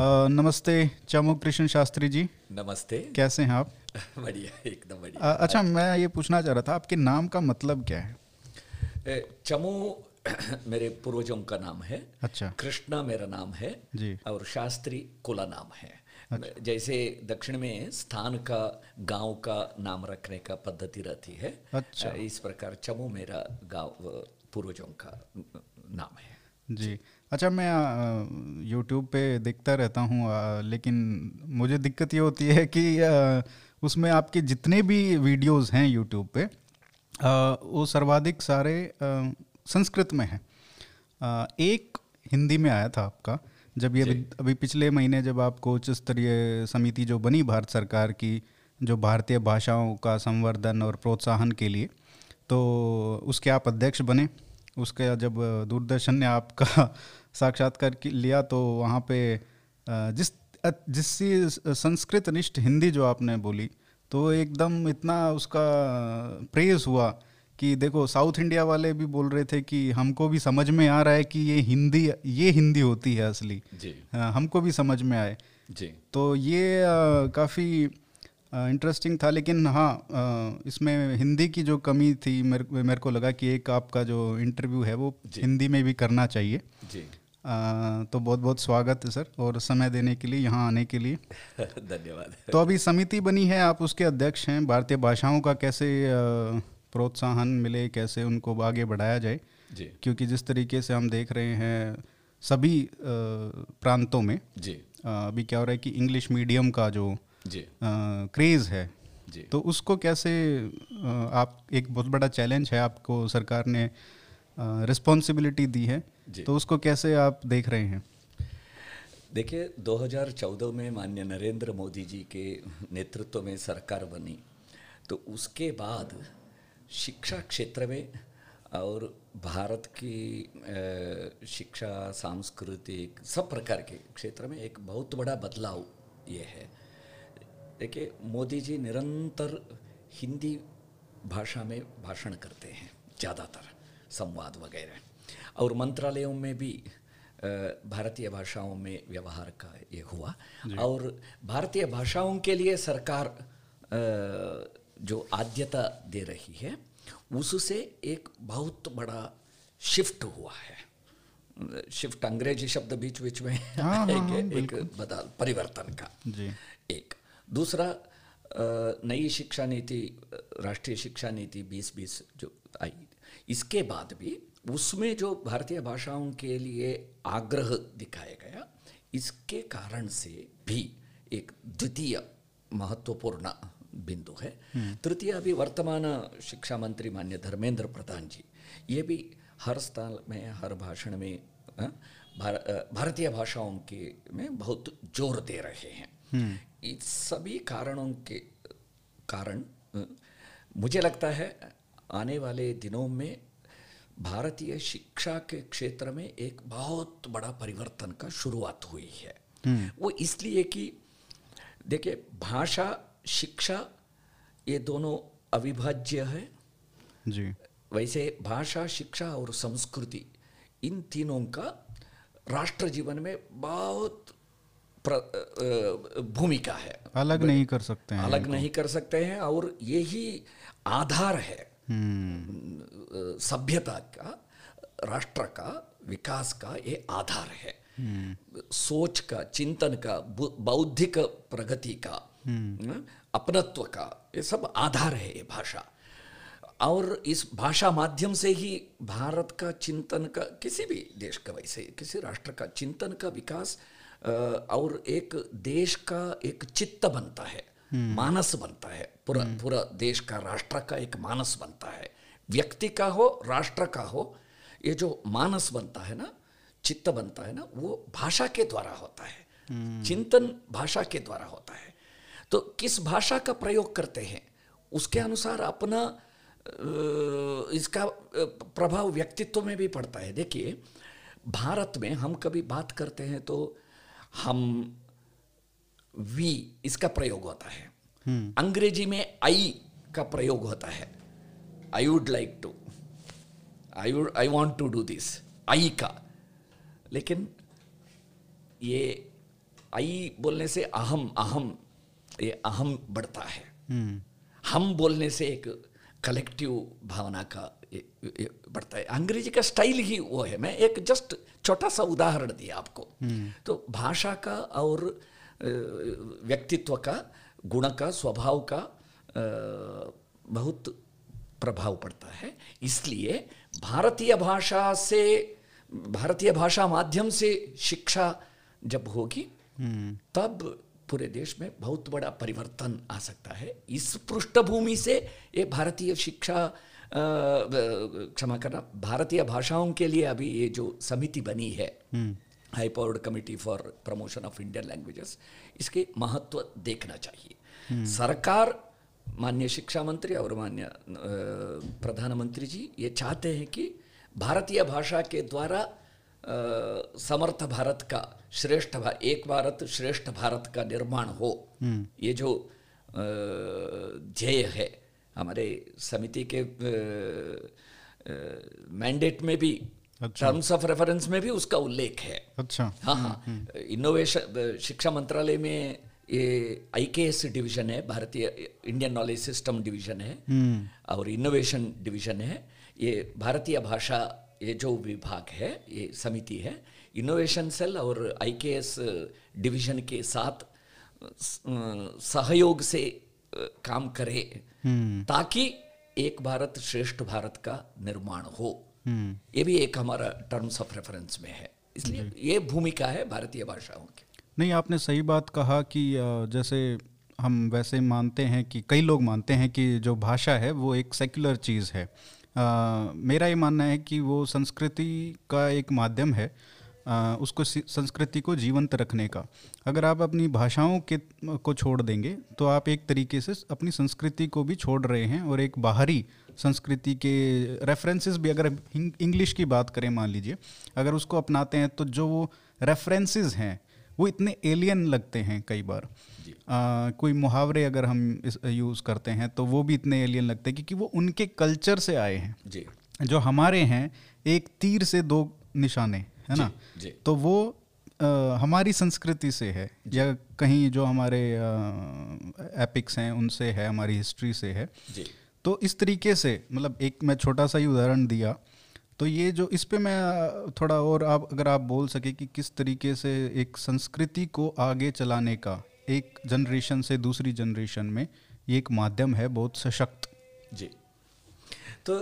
नमस्ते चमू कृष्ण शास्त्री जी। नमस्ते। कैसे हैं आप? बढ़िया एकदम बढ़िया। अच्छा मैं ये पूछना चाह रहा था आपके नाम का मतलब क्या है? चमू मेरे पूर्वजों का नाम है। अच्छा। कृष्णा मेरा नाम है जी। और शास्त्री कुला नाम है। अच्छा। जैसे दक्षिण में स्थान का गाँव का नाम रखने का पद्धति रहती है अच्छा। इस प्रकार चमू मेरा गाँव पूर्वजों का नाम है। जी। अच्छा मैं यूट्यूब पे देखता रहता हूँ लेकिन मुझे दिक्कत ये होती है कि उसमें आपके जितने भी वीडियोस हैं यूट्यूब पे वो सर्वाधिक सारे संस्कृत में हैं। एक हिंदी में आया था आपका जब ये अभी, अभी पिछले महीने जब आपको उच्च स्तरीय समिति जो बनी भारत सरकार की जो भारतीय भाषाओं का संवर्धन और प्रोत्साहन के लिए तो उसके आप अध्यक्ष बने। उसके जब दूरदर्शन ने आपका साक्षात्कार लिया तो वहाँ पे जिस जिससे संस्कृत निष्ठ हिंदी जो आपने बोली तो एकदम इतना उसका प्रेज हुआ कि देखो साउथ इंडिया वाले भी बोल रहे थे कि हमको भी समझ में आ रहा है कि ये हिंदी ये हिंदी होती है असली। जी। हमको भी समझ में आए। जी। तो ये काफ़ी इंटरेस्टिंग था लेकिन हाँ इसमें हिंदी की जो कमी थी मेरे मेरे को लगा कि एक आपका जो इंटरव्यू है वो हिंदी में भी करना चाहिए। जी। अ, तो बहुत बहुत स्वागत है सर और समय देने के लिए यहाँ आने के लिए। धन्यवाद। तो अभी समिति बनी है आप उसके अध्यक्ष हैं भारतीय भाषाओं का कैसे प्रोत्साहन मिले कैसे उनको आगे बढ़ाया जाए? जी। क्योंकि जिस तरीके से हम देख रहे हैं सभी प्रांतों में जी। अभी क्या हो रहा है कि इंग्लिश मीडियम का जी क्रेज़ है। जी। तो उसको कैसे आप एक बहुत बड़ा चैलेंज है आपको सरकार ने रिस्पॉन्सिबिलिटी दी है। जी। तो उसको कैसे आप देख रहे हैं? देखिए 2014 में माननीय नरेंद्र मोदी जी के नेतृत्व में सरकार बनी। तो उसके बाद शिक्षा क्षेत्र में और भारत की शिक्षा सांस्कृतिक सब प्रकार के क्षेत्र में एक बहुत बड़ा बदलाव ये है। देखिए मोदी जी निरंतर हिंदी भाषा में भाषण करते हैं ज़्यादातर संवाद वगैरह। और मंत्रालयों में भी भारतीय भाषाओं में व्यवहार का ये हुआ। और भारतीय भाषाओं के लिए सरकार जो आद्यता दे रही है उससे एक बहुत बड़ा शिफ्ट हुआ है। शिफ्ट अंग्रेज़ी शब्द बीच बीच में हाँ, एक, एक बदल परिवर्तन का जी। एक। दूसरा नई शिक्षा नीति राष्ट्रीय शिक्षा नीति बीस बीस जो आई इसके बाद भी उसमें जो भारतीय भाषाओं के लिए आग्रह दिखाया गया इसके कारण से भी एक द्वितीय महत्वपूर्ण बिंदु है। तृतीय अभी वर्तमान शिक्षा मंत्री मान्य धर्मेंद्र प्रधान जी ये भी हर स्थान में हर भाषण में भार, भारतीय भाषाओं के में बहुत ज़ोर दे रहे हैं। इस सभी कारणों के कारण मुझे लगता है आने वाले दिनों में भारतीय शिक्षा के क्षेत्र में एक बहुत बड़ा परिवर्तन का शुरुआत हुई है। वो इसलिए कि देखिए भाषा शिक्षा ये दोनों अविभाज्य है। जी। वैसे भाषा शिक्षा और संस्कृति इन तीनों का राष्ट्र जीवन में बहुत भूमिका है। अलग नहीं कर सकते हैं अलग नहीं कर सकते हैं और यही आधार है। हम्म। सभ्यता का राष्ट्र का विकास का ये आधार है। सोच का चिंतन का बौद्धिक प्रगति का अपनत्व का ये सब आधार है ये भाषा। और इस भाषा माध्यम से ही भारत का चिंतन का किसी भी देश का वैसे किसी राष्ट्र का चिंतन का विकास और एक देश का एक चित्त बनता है मानस बनता है पूरा पूरा देश का राष्ट्र का एक मानस बनता है। व्यक्ति का हो राष्ट्र का हो ये जो मानस बनता है ना चित्त बनता है ना वो भाषा के द्वारा होता है। चिंतन भाषा के द्वारा होता है। तो किस भाषा का प्रयोग करते हैं उसके अनुसार अपना इसका प्रभाव व्यक्तित्व में भी पड़ता है। देखिए भारत में हम कभी बात करते हैं तो हम वी इसका प्रयोग होता है। अंग्रेज़ी में आई का प्रयोग होता है। I would like to I would I want to do this I का। लेकिन ये आई बोलने से अहम अहम ये अहम बढ़ता है। हम्म। हम बोलने से एक कलेक्टिव भावना का ये, ये बढ़ता है। अंग्रेज़ी का स्टाइल ही वो है। मैं एक जस्ट छोटा सा उदाहरण दिया आपको। तो भाषा का और व्यक्तित्व का, गुण का, स्वभाव का बहुत प्रभाव पड़ता है। इसलिए भारतीय भाषा से, भारतीय भाषा माध्यम से शिक्षा जब होगी, तब पूरे देश में बहुत बड़ा परिवर्तन आ सकता है। इस पृष्ठभूमि से ये भारतीय शिक्षा क्षमा करना भारतीय भाषाओं के लिए अभी ये जो समिति बनी है high powered committee for promotion of Indian languages इसके महत्व देखना चाहिए। सरकार माननीय शिक्षा मंत्री और माननीय अ, प्रधानमंत्री जी ये चाहते हैं कि भारतीय भाषा के द्वारा समर्थ भारत का श्रेष्ठ भा, एक भारत श्रेष्ठ भारत का निर्माण हो। ये जो ध्येय है हमारे समिति के मैंडेट में भी टर्म्स ऑफ़ रेफरेंस में भी उसका उल्लेख है। अच्छा। हाँ हाँ। इनोवेशन शिक्षा मंत्रालय में ये आई डिवीज़न है भारतीय इंडियन नॉलेज सिस्टम डिवीज़न है। और इनोवेशन डिवीज़न है। ये भारतीय भाषा ये जो विभाग है ये समिति है इनोवेशन सेल और आई डिवीज़न के साथ सहयोग से काम करे। ताकि एक भारत श्रेष्ठ भारत का निर्माण हो। ये भी एक हमारा टर्म्स ऑफ़ रेफरेंस में है। इसलिए ये भूमिका है भारतीय भाषाओं की। नहीं आपने सही बात कहा कि जैसे हम वैसे मानते हैं कि कई लोग मानते हैं कि जो भाषा है वो एक सेक्युलर चीज़ है। अ, मेरा ये मानना है कि वो संस्कृति का एक माध्यम है। उसको संस्कृति को जीवंत रखने का। अगर आप अपनी भाषाओं के को छोड़ देंगे तो आप एक तरीके से अपनी संस्कृति को भी छोड़ रहे हैं और एक बाहरी संस्कृति के रेफरेंसेस भी अगर इंग्लिश की बात करें मान लीजिए अगर उसको अपनाते हैं तो जो वो रेफरेंसेस हैं वो इतने एलियन लगते हैं कई बार। आ, कोई मुहावरे अगर हम यूज़ करते हैं तो वो भी इतने एलियन लगते हैं क्योंकि वो उनके कल्चर से आए हैं। जी। जो हमारे हैं एक तीर से दो निशाने। है ना? जी तो वो अ, हमारी संस्कृति से है या कहीं जो हमारे एपिक्स हैं उनसे है हमारी हिस्ट्री से है। जी। तो इस तरीके से मतलब एक मैं छोटा सा ही उदाहरण दिया तो ये जो इस पे मैं थोड़ा और आप अगर आप बोल सके कि किस तरीके से एक संस्कृति को आगे चलाने का एक जनरेशन से दूसरी जनरेशन में ये एक माध्यम है बहुत सशक्त। जी। तो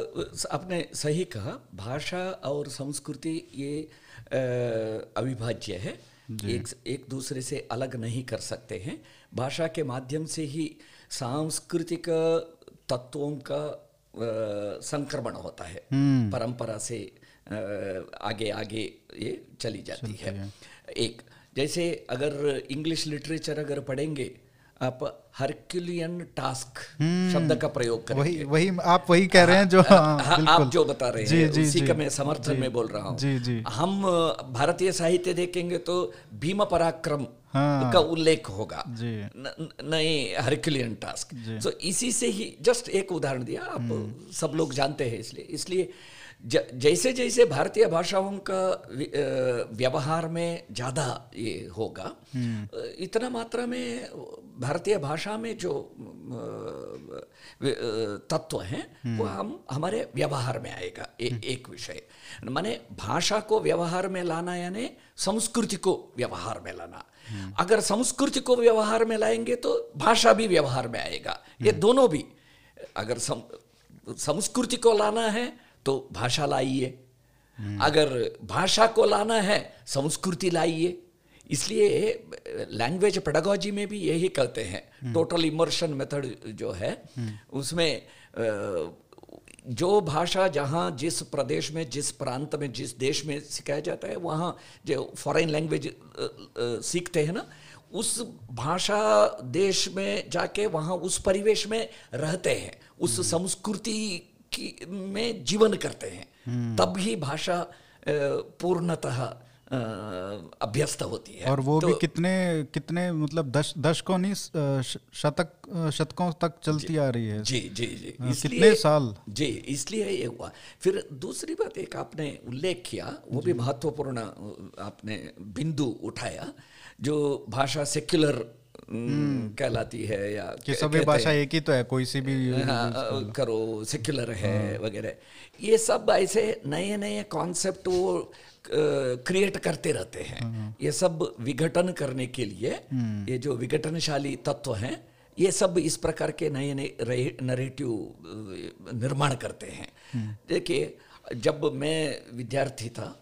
आपने सही कहा भाषा और संस्कृति ये अविभाज्य है। एक एक दूसरे से अलग नहीं कर सकते हैं। भाषा के माध्यम से ही सांस्कृतिक तत्वों का संक्रमण होता है। परंपरा से आगे आगे ये चली जाती है। एक जैसे अगर इंग्लिश लिटरेचर अगर पढ़ेंगे आप हरक्यूलियन टास्क शब्द का प्रयोग करेंगे। वही वही आप वही कह रहे हैं जो हाँ, हाँ, बिल्कुल आप जो बता रहे जी, हैं जी, उसी जी, का मैं समर्थन में बोल रहा हूँ। जी, जी। हम भारतीय साहित्य देखेंगे तो भीम पराक्रम हाँ। का उल्लेख होगा। जी। नहीं हरक्यूलियन टास्क तो इसी से ही जस्ट एक उदाहरण दिया आप सब लोग जानते हैं इसलिए। इसलिए ज, जैसे जैसे भारतीय भाषाओं का व्यवहार में ज़्यादा ये होगा इतना मात्रा में भारतीय भाषा में जो तत्व हैं वो हम हमारे व्यवहार में आएगा ए, एक विषय। माने भाषा को व्यवहार में लाना यानी संस्कृति को व्यवहार में लाना। अगर संस्कृति को व्यवहार में लाएँगे तो भाषा भी व्यवहार में आएगा। ये दोनों भी अगर सम, संस्कृति को लाना है तो भाषा लाइए। अगर भाषा को लाना है, संस्कृति लाइए। इसलिए लैंग्वेज पेडागोजी में भी यही कहते हैं। टोटल इमर्शन मेथड जो है, उसमें जो भाषा जहाँ जिस प्रदेश में, जिस प्रांत में, जिस देश में सिखाया जाता है, वहाँ जो फॉरेन लैंग्वेज सीखते हैं ना, उस भाषा देश में जाके वहाँ उस परिवेश में रहते हैं। उस संस्कृति की में जीवन करते हैं तब ही भाषा पूर्णतः अभ्यस्त होती है। और वो तो- भी कितने कितने मतलब दश दशकों नहीं शतक शतकों तक चलती आ रही है। जी जी जी। हाँ, कितने साल? जी इसलिए ये हुआ। फिर दूसरी बात एक आपने उल्लेख किया वो भी महत्वपूर्ण आपने बिंदु उठाया जो भाषा सेक्युलर कहलाती है या कि सभी भाषा एक ही तो है कोई सी भी हाँ, करो सेक्युलर है वगैरह। ये सब ऐसे नए नए कॉन्सेप्ट वो क्रिएट करते रहते हैं। ये सब विघटन करने के लिए ये जो विघटनशाली तत्व हैं ये सब इस प्रकार के नए नए नरेटिव निर्माण करते हैं। देखिए जब मैं विद्यार्थी था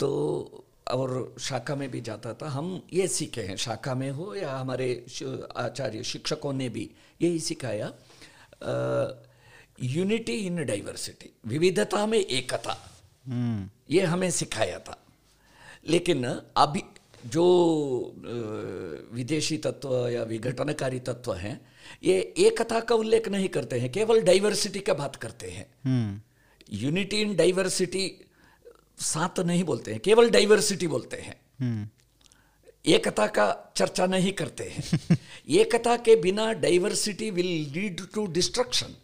तो और शाखा में भी जाता था। हम ये सीखे हैं शाखा में हो या हमारे आचार्य शिक्षकों ने भी यही सिखाया। यूनिटी इन डाइवर्सिटी विविधता में एकता। ये हमें सिखाया था। लेकिन अभी जो विदेशी तत्व या विघटनकारी तत्व हैं ये एकता का उल्लेख नहीं करते हैं केवल डाइवर्सिटी का बात करते हैं। यूनिटी इन डाइवर्सिटी साथ नहीं बोलते हैं केवल डाइवर्सिटी बोलते हैं। एकता का चर्चा नहीं करते हैं। एकता के बिना diversity will lead to destruction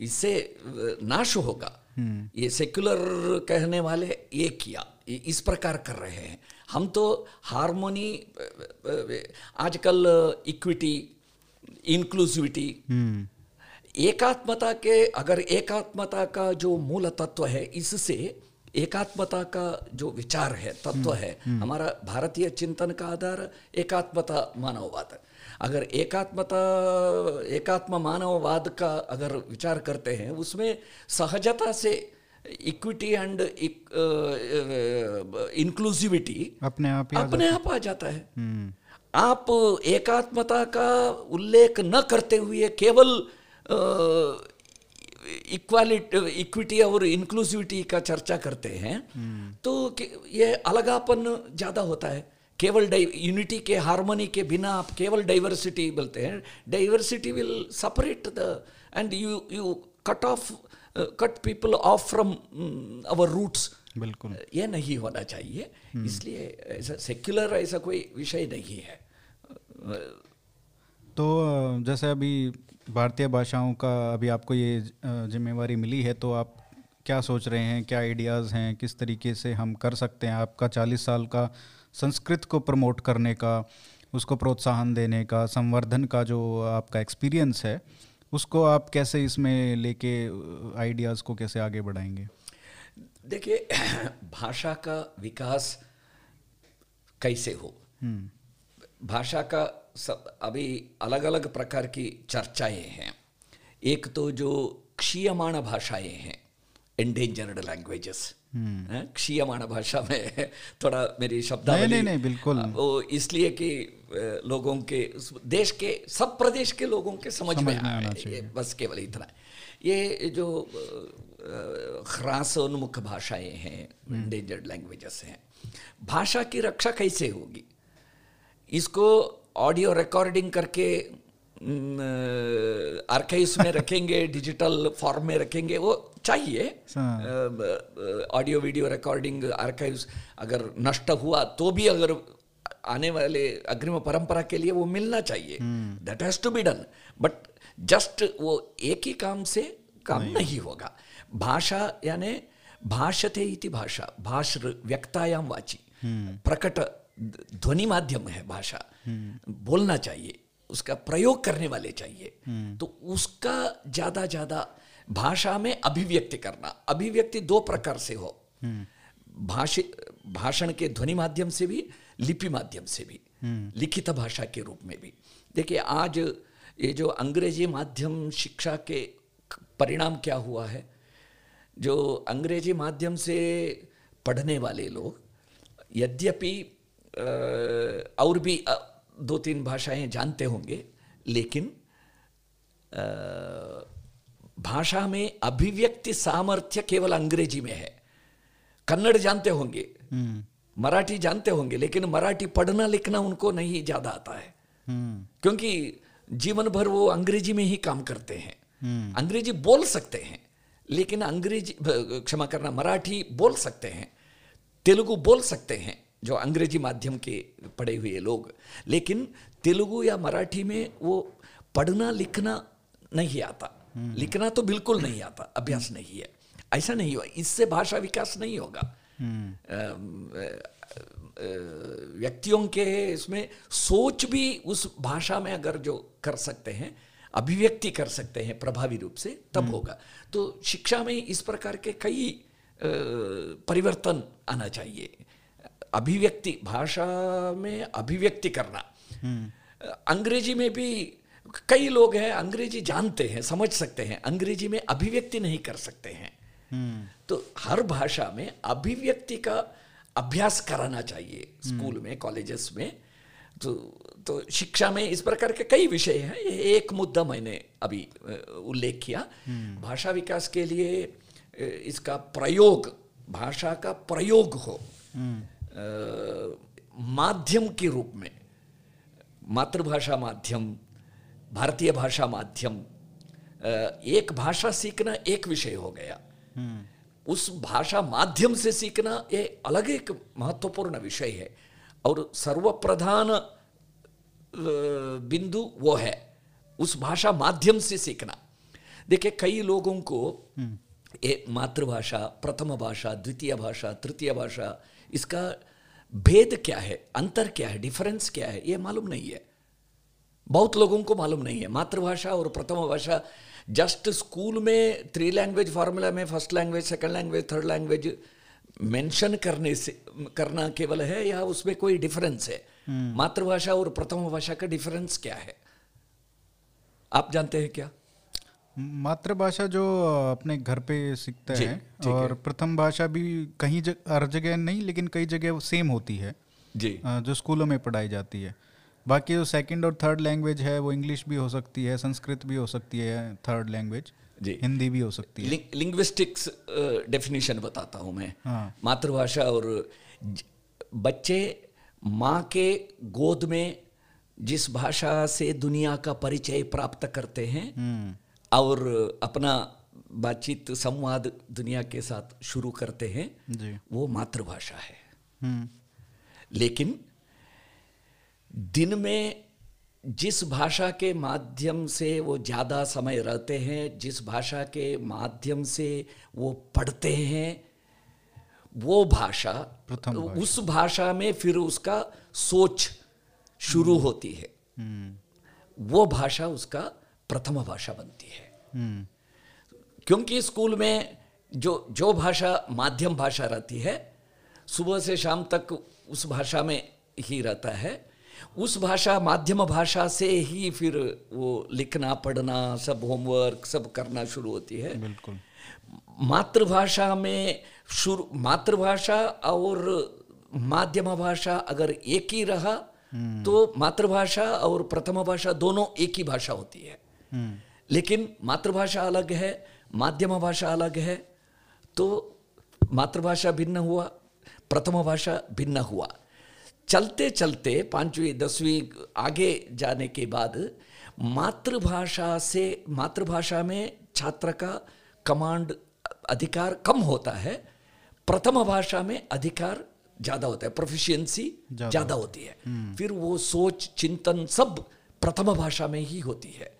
इससे नाश होगा। ये सेक्युलर कहने वाले ये किया इस प्रकार कर रहे हैं। हम तो हारमोनी आजकल इक्विटी इंक्लूसिविटी एकात्मता के अगर एकात्मता का जो मूल तत्व है इससे एकात्मता का जो विचार है तत्व है हमारा भारतीय चिंतन का आधार एकात्मता मानववाद। है अगर एकात्मता एकात्म मानववाद का अगर विचार करते हैं उसमें सहजता से इक्विटी एंड इंक्लूसिविटी अपने आप अपने आप आ जाता है। हम्म। आप एकात्मता का उल्लेख न करते हुए केवल इक्वालिटी इक्विटी और इंक्लूसिविटी का चर्चा करते हैं हम्म। तो ये अलगापन ज़्यादा होता है। केवल यूनिटी के हारमोनी के बिना आप केवल डाइवर्सिटी बोलते हैं। Diversity will separate the and you you cut off cut people off from our roots बिल्कुल। ये नहीं होना चाहिए। हम्म। इसलिए ऐसा सेक्युलर ऐसा कोई विषय नहीं है। तो जैसे अभी भारतीय भाषाओं का अभी आपको ये जिम्मेवारी मिली है तो आप क्या सोच रहे हैं? क्या आइडियाज़ हैं? किस तरीके से हम कर सकते हैं? आपका चालीस साल का संस्कृत को प्रमोट करने का उसको प्रोत्साहन देने का संवर्धन का जो आपका एक्सपीरियंस है उसको आप कैसे इसमें लेके आइडियाज़ को कैसे आगे बढ़ाएँगे? देखिए भाषा का विकास कैसे हो? हम्म। भाषा का सब अभी अलग अलग प्रकार की चर्चाएँ हैं। एक तो जो क्षीयमाण भाषाएँ हैं एंडेंजर्ड लैंग्वेजेस क्षीयमाण भाषा में थोड़ा मेरी शब्दावली नहीं, नहीं नहीं बिल्कुल। वो इसलिए कि लोगों के देश के सब प्रदेश के लोगों के समझ, समझ में चाहिए। बस केवल इतना ये जो ह्रासोन्मुख भाषाएँ हैं एंडेंजर्ड लैंग्वेजेस हैं भाषा की रक्षा कैसे होगी? इसको ऑडियो रिकॉर्डिंग करके आर्काइव्स में रखेंगे डिजिटल फॉर्म में रखेंगे वो चाहिए। ऑडियो वीडियो रिकॉर्डिंग आर्काइव्स अगर नष्ट हुआ तो भी अगर आने वाले अग्रिम परंपरा के लिए वो मिलना चाहिए। That has to be done but just वो एक ही काम से काम नहीं, नहीं होगा। भाषा यानी भाषते इति भाषा भाष व्यक्तायाम वाची। हम्म। प्रकट ध्वनि माध्यम है भाषा। बोलना चाहिए, उसका प्रयोग करने वाले चाहिए। तो उसका ज़्यादा ज़्यादा भाषा में अभिव्यक्ति करना, अभिव्यक्ति दो प्रकार से हो। भाषि, भाषण के ध्वनि माध्यम से भी, लिपि माध्यम से भी, लिखित भाषा के रूप में भी। देखिए, आज ये जो अंग्रेज़ी माध्यम शिक्षा के परिणाम क्या हुआ है? जो अंग्रेज़ी माध्यम से पढ़ने वाले लोग, यद्यपि और भी दो तीन भाषाएँ जानते होंगे लेकिन भाषा में अभिव्यक्ति सामर्थ्य केवल अंग्रेज़ी में है कन्नड़ जानते होंगे हम्म। मराठी जानते होंगे लेकिन मराठी पढ़ना लिखना उनको नहीं ज़्यादा आता है हम्म। क्योंकि जीवन भर वो अंग्रेज़ी में ही काम करते हैं हम्म। अंग्रेज़ी बोल सकते हैं लेकिन अंग्रेज़ी क्षमा करना मराठी बोल सकते हैं तेलुगु बोल सकते हैं जो अंग्रेज़ी माध्यम के पढ़े हुए लोग। लेकिन तेलुगु या मराठी में वो पढ़ना लिखना नहीं आता। लिखना तो बिल्कुल नहीं आता अभ्यास नहीं है। ऐसा नहीं हुआ इससे भाषा विकास नहीं होगा। व्यक्तियों के इसमें सोच भी उस भाषा में अगर जो कर सकते हैं अभिव्यक्ति कर सकते हैं प्रभावी रूप से तब होगा। तो शिक्षा में इस प्रकार के कई परिवर्तन आना चाहिए। अभिव्यक्ति भाषा में अभिव्यक्ति करना। अंग्रेज़ी में भी कई लोग हैं अंग्रेज़ी जानते हैं समझ सकते हैं अंग्रेज़ी में अभिव्यक्ति नहीं कर सकते हैं। तो हर भाषा में अभिव्यक्ति का अभ्यास कराना चाहिए स्कूल में कॉलेजेस में। तो तो शिक्षा में इस प्रकार के कई विषय हैं ये एक मुद्दा मैंने अभी उल्लेख किया। भाषा विकास के लिए इसका प्रयोग भाषा का प्रयोग हो। माध्यम के रूप में मातृभाषा माध्यम भारतीय भाषा माध्यम एक भाषा सीखना एक विषय हो गया। उस भाषा माध्यम से सीखना ये अलग एक महत्वपूर्ण विषय है और सर्वप्रधान बिंदु वो है उस भाषा माध्यम से सीखना। देखिए कई लोगों को ये मातृभाषा प्रथम भाषा द्वितीय भाषा तृतीय भाषा इसका भेद क्या है? अंतर क्या है? डिफरेंस क्या है? ये मालूम नहीं है। बहुत लोगों को मालूम नहीं है। मातृभाषा और प्रथम भाषा जस्ट स्कूल में थ्री लैंग्वेज फार्मूला में first language second language third language mention करने से करना केवल है या उसमें कोई डिफरेंस है? हम्म। मातृभाषा और प्रथम भाषा का डिफरेंस क्या है? आप जानते हैं क्या? मातृभाषा जो अपने घर पे सीखते हैं और है। प्रथम भाषा भी कहीं जग, हर जगह नहीं लेकिन कई जगह सेम होती है जी जो स्कूलों में पढ़ाई जाती है बाकी जो सेकंड और थर्ड लैंग्वेज है वो इंग्लिश भी हो सकती है संस्कृत भी हो सकती है थर्ड लैंग्वेज जी हिंदी भी हो सकती है लिंग्विस्टिक्स डेफिनेशन बताता हूँ मैं हाँ। मातृभाषा और बच्चे माँ के गोद में जिस भाषा से दुनिया का परिचय प्राप्त करते हैं हम्म। और अपना बातचीत संवाद दुनिया के साथ शुरू करते हैं जी। वो मातृभाषा है हम्म। लेकिन दिन में जिस भाषा के माध्यम से वो ज़्यादा समय रहते हैं जिस भाषा के माध्यम से वो पढ़ते हैं वो भाषा, भाषा उस भाषा में फिर उसका सोच शुरू हम्म। होती है हम्म। वो भाषा उसका प्रथम भाषा बनती है हम्म। क्योंकि स्कूल में जो जो भाषा माध्यम भाषा रहती है सुबह से शाम तक उस भाषा में ही रहता है उस भाषा माध्यम भाषा से ही फिर वो लिखना पढ़ना सब होमवर्क सब करना शुरू होती है बिल्कुल मातृभाषा में शुरू मातृभाषा और माध्यम भाषा अगर एक ही रहा हम्म। तो मातृभाषा और प्रथम भाषा दोनों एक ही भाषा होती है। लेकिन मातृभाषा अलग है माध्यम भाषा अलग है तो मातृभाषा भिन्न हुआ प्रथम भाषा भिन्न हुआ चलते चलते पांचवी दसवीं आगे जाने के बाद मातृभाषा से मातृभाषा में छात्र का कमांड अधिकार कम होता है प्रथम भाषा में अधिकार ज़्यादा होता है प्रोफिशिएंसी ज़्यादा होती है हम्म। फिर वो सोच चिंतन सब प्रथम भाषा में ही होती है।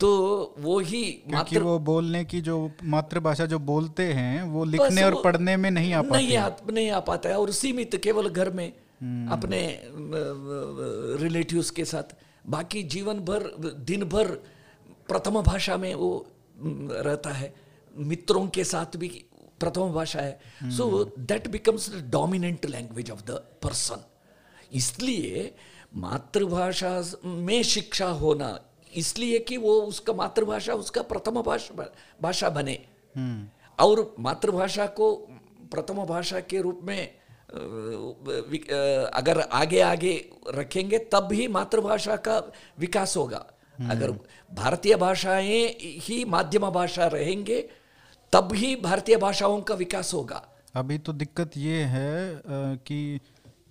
तो वो ही मात्र वो बोलने की जो मातृभाषा जो बोलते हैं वो लिखने और पढ़ने में नहीं आ पाते। नहीं आ, नहीं आ पाता है। और सीमित केवल घर में हम्म। अपने रिलेटिव्स के साथ। बाकी जीवन भर दिन भर प्रथम भाषा में वो रहता है। मित्रों के साथ भी प्रथम भाषा है। So that becomes the dominant language of the person इसलिए मातृभाषा में शिक्षा होना इसलिए कि वो उसका मातृभाषा उसका प्रथम भाषा भाषा बने हम्म। और मातृभाषा को प्रथम भाषा के रूप में अगर आगे आगे रखेंगे तब ही मातृभाषा का विकास होगा हम्म। अगर भारतीय भाषाएँ ही माध्यम भाषा रहेंगे तब ही भारतीय भाषाओं का विकास होगा अभी तो दिक्कत ये है कि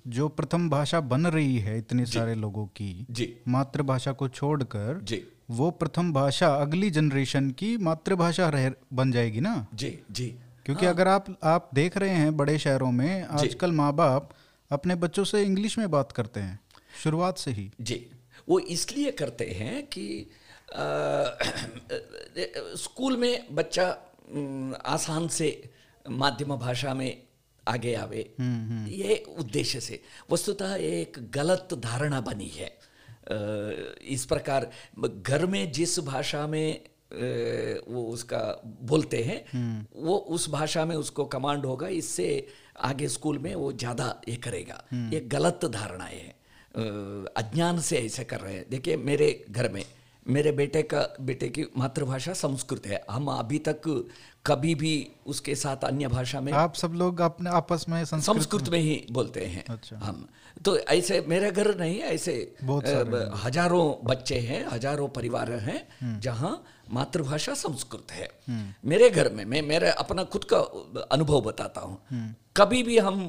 जो प्रथम भाषा बन रही है इतने सारे लोगों की जी। मातृभाषा को छोड़कर जी। वो प्रथम भाषा अगली जनरेशन की मातृभाषा रह बन जाएगी ना? जी जी। क्योंकि हाँ। अगर आप आप देख रहे हैं बड़े शहरों में आजकल माँ बाप अपने बच्चों से इंग्लिश में बात करते हैं शुरुआत से ही। जी। वो इसलिए करते हैं कि आ, स्कूल में बच्चा आसान से माध्यम भाषा में आगे आवे। ये उद्देश्य से। वस्तुतः एक गलत धारणा बनी है। इस प्रकार घर में जिस भाषा में वो उसका बोलते हैं वो उस भाषा में उसको कमांड होगा इससे आगे स्कूल में वो ज़्यादा ये करेगा। ये गलत धारणाएँ हैं। अज्ञान से ऐसे कर रहे हैं। देखिए मेरे घर में मेरे बेटे का बेटे की मातृभाषा संस्कृत है। हम अभी तक कभी भी उसके साथ अन्य भाषा में आप सब लोग अपने आपस में संस्कृत संस्कृत में ही बोलते हैं अच्छा। हम। तो ऐसे मेरे घर नहीं ऐसे हज़ारों बच्चे हैं हज़ारों परिवार हैं जहाँ मातृभाषा संस्कृत है। मेरे घर में मैं मेरे अपना खुद का अनुभव बताता हूँ। कभी भी हम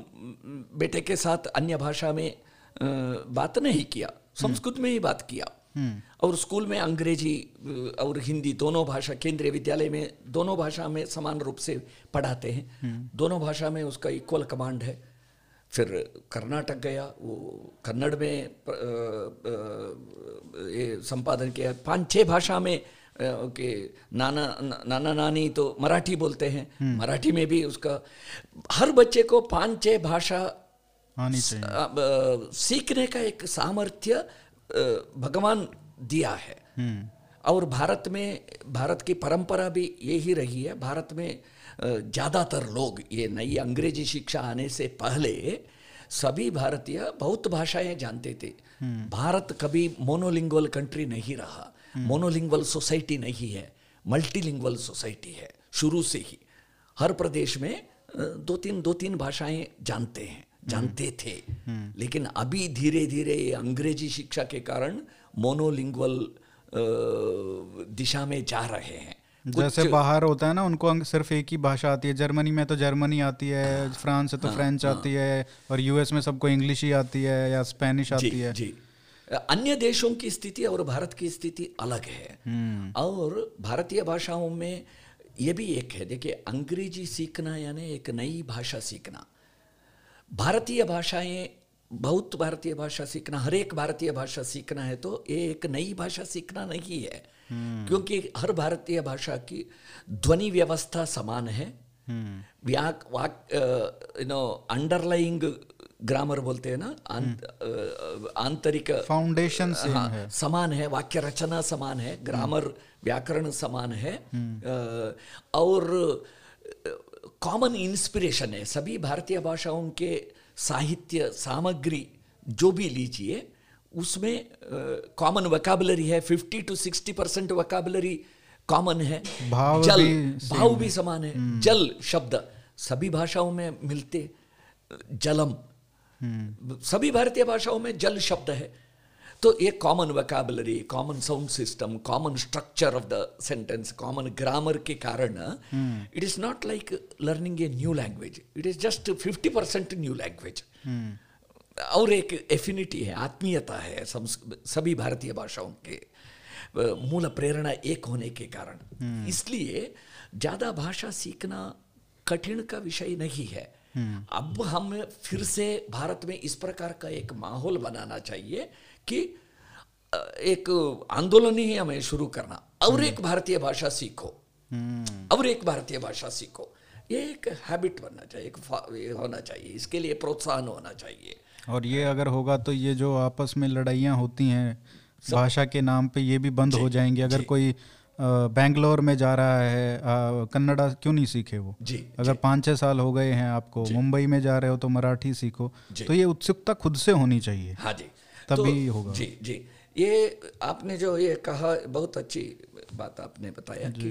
बेटे के साथ अन्य भाषा में बात नहीं किया संस्कृत में ही बात किया। और स्कूल में अंग्रेज़ी और हिंदी दोनों भाषा केंद्रीय विद्यालय में दोनों भाषा में समान रूप से पढ़ाते हैं। दोनों भाषा में उसका इक्वल कमांड है। फिर कर्नाटक गया वो कन्नड़ में ये संपादन किया। पाँच छह भाषा में के नाना नाना नानी तो मराठी बोलते हैं। मराठी में भी उसका हर बच्चे को पाँच छह भाषा आनी चाहिए। सीखने का एक सामर्थ्य भगवान दिया है। और भारत में भारत की परंपरा भी यही रही है। भारत में ज़्यादातर लोग ये नई अंग्रेज़ी शिक्षा आने से पहले सभी भारतीय बहुत भाषाएँ जानते थे। भारत कभी मोनोलिंगुअल कंट्री नहीं रहा। मोनोलिंगुअल सोसाइटी नहीं है। मल्टीलिंगुअल सोसाइटी है शुरू से ही। हर प्रदेश में दो तीन दो तीन भाषाएँ जानते हैं। जानते थे। लेकिन अभी धीरे धीरे अंग्रेज़ी शिक्षा के कारण मोनोलिंगुअल दिशा में जा रहे हैं। जैसे बाहर होता है ना उनको सिर्फ़ एक ही भाषा आती है। जर्मनी में तो जर्मनी आती है फ्रांस से तो फ्रेंच आती है और यूएस में सबको इंग्लिश ही आती है या स्पेनिश जी आती है। जी। अन्य देशों की स्थिति और भारत की स्थिति अलग है। और भारतीय भाषाओं में ये भी एक है। देखिए अंग्रेज़ी सीखना यानी एक नई भाषा सीखना। भारतीय भाषाएँ बहुत भारतीय भाषा सीखना हर एक भारतीय भाषा सीखना है तो ये एक नई भाषा सीखना नहीं है। क्योंकि हर भारतीय भाषा की ध्वनि व्यवस्था समान है। व्याक वाक यू नो अंडरलाइंग ग्रामर बोलते हैं ना आंत- आंतरिक फाउंडेशन हाँ, है। समान है वाक्य रचना समान है ग्रामर व्याकरण समान है। और कॉमन इंस्पिरेशन है। सभी भारतीय भाषाओं के साहित्य सामग्री जो भी लीजिए उसमें कॉमन वकाबलरी है। Fifty to sixty percent vocabulary common है। भाव जल भी भाव भी समान है। जल शब्द सभी भाषाओं में मिलते जलम। सभी भारतीय भाषाओं में जल शब्द है। तो ये common vocabulary common sound system common structure of the sentence common grammar के कारण it is not like learning a new language it is just fifty percent new language और एक एफिनिटी है आत्मीयता है सभी भारतीय भाषाओं के मूल प्रेरणा एक होने के कारण। इसलिए ज़्यादा भाषा सीखना कठिन का विषय नहीं है। अब हम फिर से भारत में इस प्रकार का एक माहौल बनाना चाहिए कि एक आंदोलन ही हमें शुरू करना। और एक भारतीय भाषा सीखो। और एक भारतीय भाषा सीखो। ये एक हैबिट बनना चाहिए एक होना चाहिए। इसके लिए प्रोत्साहन होना चाहिए। और ये अगर होगा तो ये जो आपस में लड़ाइयाँ होती हैं भाषा के नाम पे ये भी बंद हो जाएँगे। अगर कोई बेंगलोर में जा रहा है कन्नड़ा क्यों नहीं सीखे वो? जी अगर पाँच छः साल हो गए हैं आपको मुंबई में जा रहे हो तो मराठी सीखो। तो ये उत्सुकता खुद से होनी चाहिए। हाँ जी। तभी तो, होगा। जी जी। ये आपने जो ये कहा बहुत अच्छी बात आपने बताया कि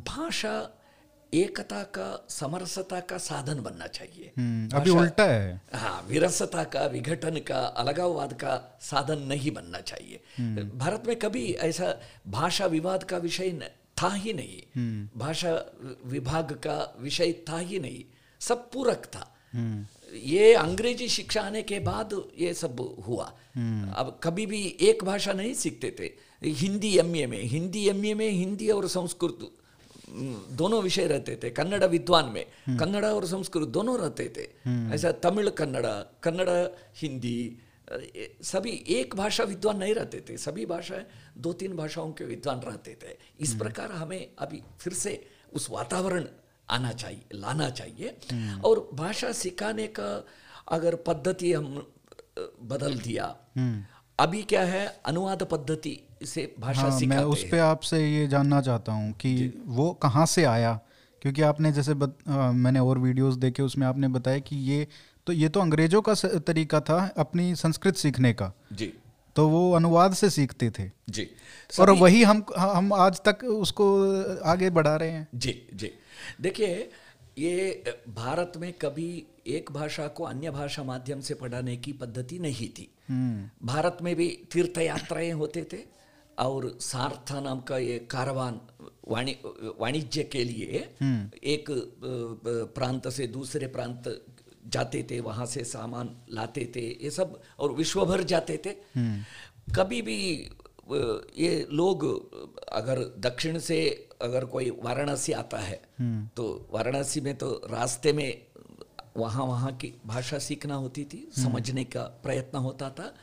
भाषा एकता का समरसता का साधन बनना चाहिए। हम्म, अभी उल्टा है। हाँ विरसता का विघटन का अलगाववाद का साधन नहीं बनना चाहिए। भारत में कभी ऐसा भाषा विवाद का विषय था ही नहीं। भाषा विभाग का विषय था ही नहीं। सब पूरक था। ये अंग्रेज़ी शिक्षा आने के बाद ये सब हुआ। अब कभी भी एक भाषा नहीं सीखते थे। हिंदी एमए में हिंदी एमए में हिंदी और संस्कृत हम्म, दोनों विषय रहते थे। कन्नड़ विद्वान में कन्नड़ और संस्कृत दोनों रहते थे। ऐसा तमिल कन्नड़ कन्नड़ हिंदी सभी एक भाषा विद्वान नहीं रहते थे। सभी भाषाएँ दो तीन भाषाओं के विद्वान रहते थे। इस प्रकार हमें अभी फिर से उस वातावरण आना चाहिए लाना चाहिए। और भाषा सिखाने का अगर पद्धति हम बदल दिया अभी क्या है अनुवाद पद्धति से भाषा हाँ मैं उस हैं। पे आपसे ये जानना चाहता हूँ कि वो कहाँ से आया? क्योंकि आपने जैसे बत, आ, मैंने और वीडियोस देखे उसमें आपने बताया कि ये तो ये तो अंग्रेज़ों का तरीका था अपनी संस्कृत सीखने का। जी। तो वो अनुवाद से सीखते थे। जी। और वही हम हम आज तक उसको आगे बढ़ा रहे हैं। जी जी। देखिए ये भारत में कभी एक भाषा को अन्य भाषा माध्यम से पढ़ाने की पद्धति नहीं थी। भारत में भी तीर्थ यात्राएँ होते थे और सार्था नाम का ये कारवान वाणि वाणिज्य के लिए एक अ, अ, प्रांत से दूसरे प्रांत जाते थे वहाँ से सामान लाते थे ये सब और विश्व भर जाते थे। कभी भी ये लोग अगर दक्षिण से अगर कोई वाराणसी आता है तो वाराणसी में तो रास्ते में वहाँ वहाँ की भाषा सीखना होती थी समझने का प्रयत्न होता था।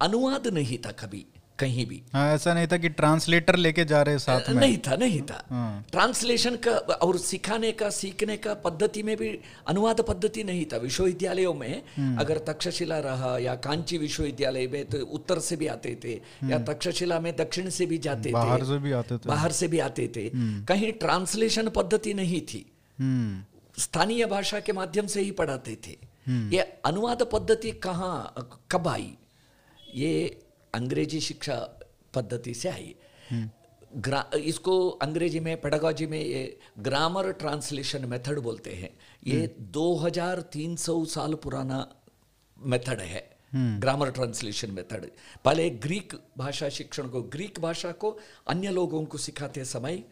अनुवाद नहीं था कभी। कहीं भी। हाँ ऐसा नहीं था कि ट्रांसलेटर लेके जा रहे साथ में। नहीं था नहीं था। हाँ। ट्रांसलेशन का और सिखाने का सीखने का पद्धति में भी अनुवाद पद्धति नहीं था। विश्वविद्यालयों में अगर तक्षशिला रहा या कांची विश्वविद्यालय में तो उत्तर से भी आते थे या तक्षशिला में दक्षिण से भी जाते बाहर थे से भी आते थे। बाहर से भी आते थे। कहीं ट्रांसलेशन पद्धति नहीं थी। हम्म। स्थानीय भाषा के माध्यम से ही पढ़ाते थे। ये अनुवाद पद्धति कहाँ कब आई? ये अंग्रेज़ी शिक्षा पद्धति से आई। इसको अंग्रेज़ी में पेडागोजी में ये ग्रामर ट्रांसलेशन मेथड बोलते हैं। ये 2300 साल पुराना मेथड है। ग्रामर ट्रांसलेशन मेथड पहले ग्रीक भाषा शिक्षण को ग्रीक भाषा को अन्य लोगों को सिखाते समय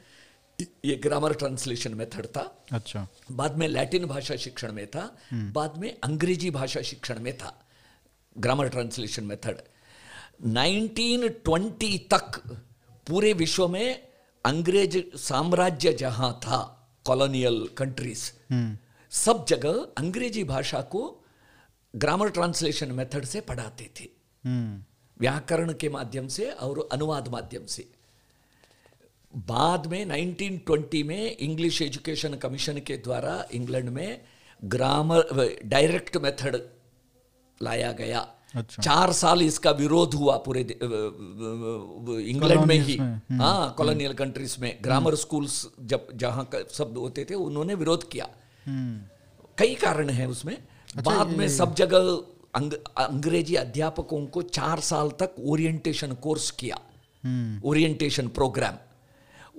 ये ग्रामर ट्रांसलेशन मेथड था। अच्छा। बाद में लैटिन भाषा शिक्षण में था। बाद में अंग्रेज़ी भाषा शिक्षण में था। ग्रामर ट्रांसलेशन मेथड 1920 तक पूरे विश्व में अंग्रेज़ साम्राज्य जहाँ था कॉलोनियल कंट्रीज़ सब जगह अंग्रेज़ी भाषा को ग्रामर ट्रांसलेशन मेथड से पढ़ाते थे। हम्म। व्याकरण के माध्यम से और अनुवाद माध्यम से। बाद में 1920 में इंग्लिश एजुकेशन कमीशन के द्वारा इंग्लैंड में ग्रामर डायरेक्ट मेथड लाया गया। अच्छा। चार साल इसका विरोध हुआ पूरे इंग्लैंड में ही। हाँ कॉलोनियल कंट्रीज़ में। ग्रामर स्कूल्स जब जहाँ शब्द होते थे उन्होंने विरोध किया। कई कारण है उसमें। अच्छा, बाद में सब जगह अंग, अंग्रेज़ी अध्यापकों को चार साल तक ओरिएंटेशन कोर्स किया। ओरिएंटेशन प्रोग्राम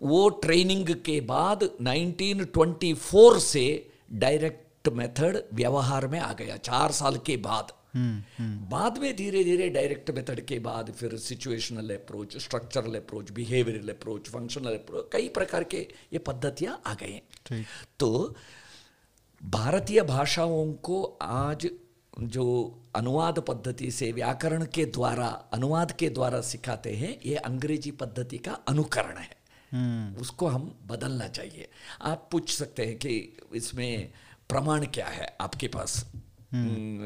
वो ट्रेनिंग के बाद 1924 से डायरेक्ट मेथड व्यवहार में आ गया चार साल के बाद। बाद में धीरे धीरे डायरेक्ट मेथड के बाद फिर situational approach structural approach behavioural approach functional approach कई प्रकार के ये पद्धतियाँ आ गए तो भारतीय भाषाओं को आज जो अनुवाद पद्धति से व्याकरण के द्वारा अनुवाद के द्वारा सिखाते हैं ये अंग्रेज़ी पद्धति का अनुकरण है। उसको हम बदलना चाहिए। आप पूछ सकते हैं कि इसमें प्रमाण क्या है आपके पास? हम्म,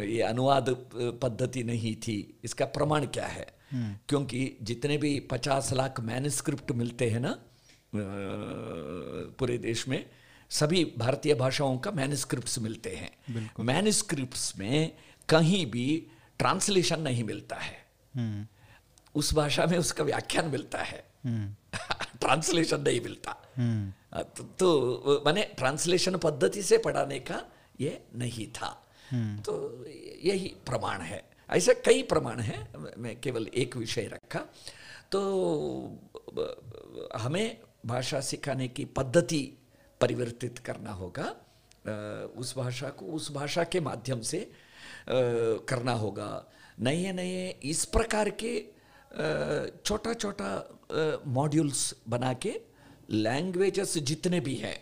ये अनुवाद पद्धति नहीं थी। इसका प्रमाण क्या है? क्योंकि जितने भी पचास लाख मैनस्क्रिप्ट मिलते हैं ना पूरे देश में सभी भारतीय भाषाओं का मैनस्क्रिप्ट्स मिलते हैं। मैनस्क्रिप्ट्स में कहीं भी ट्रांसलेशन नहीं मिलता है। हम्म। उस भाषा में उसका व्याख्यान मिलता है। ट्रांसलेशन नहीं मिलता। हम्म। तो, तो माने ट्रांसलेशन पद्धति से पढ़ाने का ये नहीं था। तो यही प्रमाण है। ऐसे कई प्रमाण हैं, मैं केवल एक विषय रखा। तो हमें भाषा सिखाने की पद्धति परिवर्तित करना होगा। उस भाषा को उस भाषा के माध्यम से करना होगा। नए नए इस प्रकार के छोटा छोटा मॉड्यूल्स बना के लैंग्वेजेस जितने भी हैं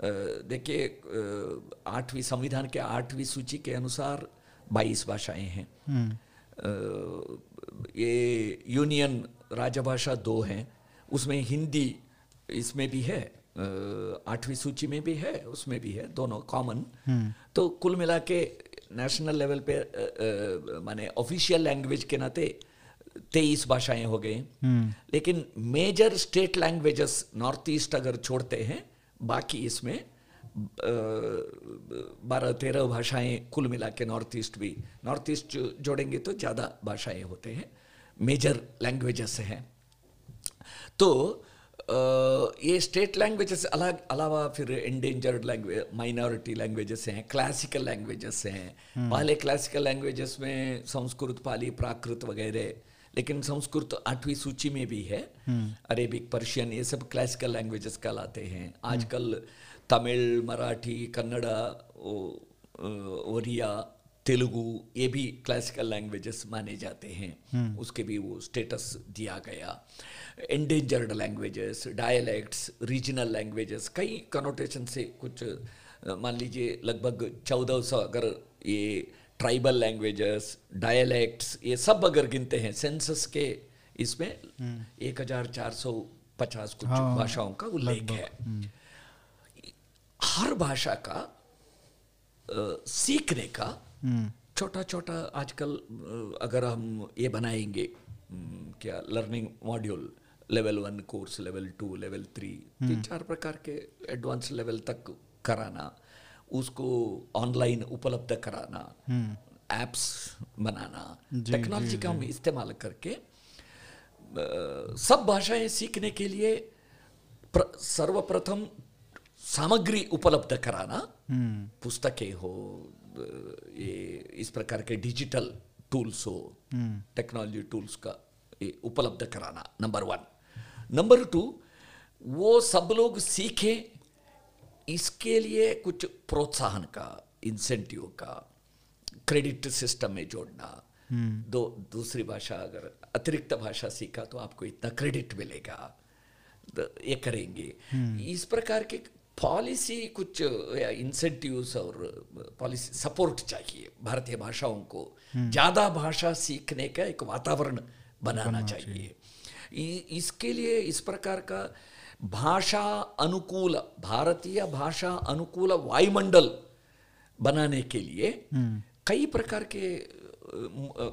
देखिए आठवीं संविधान के आठवीं सूची के अनुसार बाईस भाषाएँ हैं। ये यूनियन राजभाषा दो हैं। उसमें हिंदी इसमें भी है आठवीं सूची में भी है उसमें भी है दोनों कॉमन तो कुल मिला के नेशनल लेवल पे माने ऑफिशियल लैंग्वेज के नाते तेईस भाषाएँ हो गई। लेकिन major state languages north east अगर छोड़ते हैं बाकी इसमें बारह तेरह भाषाएँ कुल मिला के नॉर्थ ईस्ट भी नॉर्थ ईस्ट जो जोड़ेंगे तो ज़्यादा भाषाएँ होते हैं मेजर लैंग्वेजेस हैं। तो ये स्टेट लैंग्वेजेस अलग अलावा फिर इंडेंजर्ड लैंग्वेज माइनॉरिटी लैंग्वेजेस हैं क्लासिकल लैंग्वेजेस हैं पहले क्लासिकल लैंग्वेजेस में संस्कृत पाली प्राकृत वगैरह लेकिन संस्कृत आठवीं सूची में भी है। अरेबिक पर्शियन ये सब क्लासिकल लैंग्वेजेस कहलाते हैं। आजकल तमिल मराठी कन्नड़ा ओरिया तेलुगु ये भी क्लासिकल लैंग्वेजेस माने जाते हैं। उसके भी वो स्टेटस दिया गया। Endangered languages dialects regional languages कई कनोटेशन से कुछ मान लीजिए लगभग चौदह सौ अगर ये ट्राइबल लैंग्वेजेस डायलैक्ट्स ये सब अगर गिनते हैं सेंसस के इसमें एक हज़ार चार सौ पचास कुछ हाँ, भाषाओं का उल्लेख है हम्म। हर भाषा का आ, सीखने का हम्म। छोटा छोटा आजकल अगर हम ये बनाएँगे क्या learning module level one course level two level three तीन चार प्रकार के एडवांस लेवल तक कराना उसको ऑनलाइन उपलब्ध कराना एप्स हम्म। बनाना टेक्नोलॉजी का हम इस्तेमाल करके सब भाषाएँ सीखने के लिए सर्वप्रथम सामग्री उपलब्ध कराना हम्म। पुस्तकें हो ये इस प्रकार के डिजिटल टूल्स हो टेक्नोलॉजी हम्म। टूल्स का उपलब्ध कराना नंबर वन नंबर टू वो सब लोग सीखे इसके लिए कुछ प्रोत्साहन का इंसेंटिव का क्रेडिट सिस्टम में जोड़ना हम्म। दो दूसरी भाषा अगर अतिरिक्त भाषा सीखा तो आपको इतना क्रेडिट मिलेगा ये करेंगे हम्म। इस प्रकार के पॉलिसी कुछ इंसेंटिव्स और पॉलिसी सपोर्ट चाहिए भारतीय भाषाओं को हम्म। ज़्यादा भाषा सीखने का एक वातावरण बनाना चाहिए इसके लिए इस प्रकार का भाषा अनुकूल भारतीय भाषा अनुकूल वायुमंडल बनाने के लिए हम्म। कई प्रकार के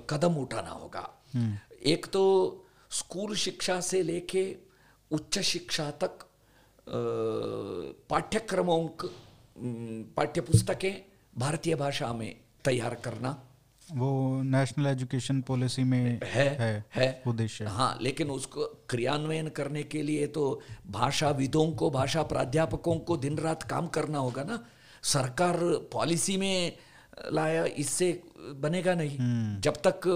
कदम उठाना होगा हम्म। एक तो स्कूल शिक्षा से लेके उच्च शिक्षा तक पाठ्यक्रमों पाठ्य पुस्तकें भारतीय भाषा में तैयार करना वो नेशनल एजुकेशन पॉलिसी में है है, है। उद्देश्य हाँ। लेकिन उसको क्रियान्वयन करने के लिए तो भाषाविदों को भाषा प्राध्यापकों को दिन रात काम करना होगा ना। सरकार पॉलिसी में लाया इससे बनेगा नहीं। हम्म। जब तक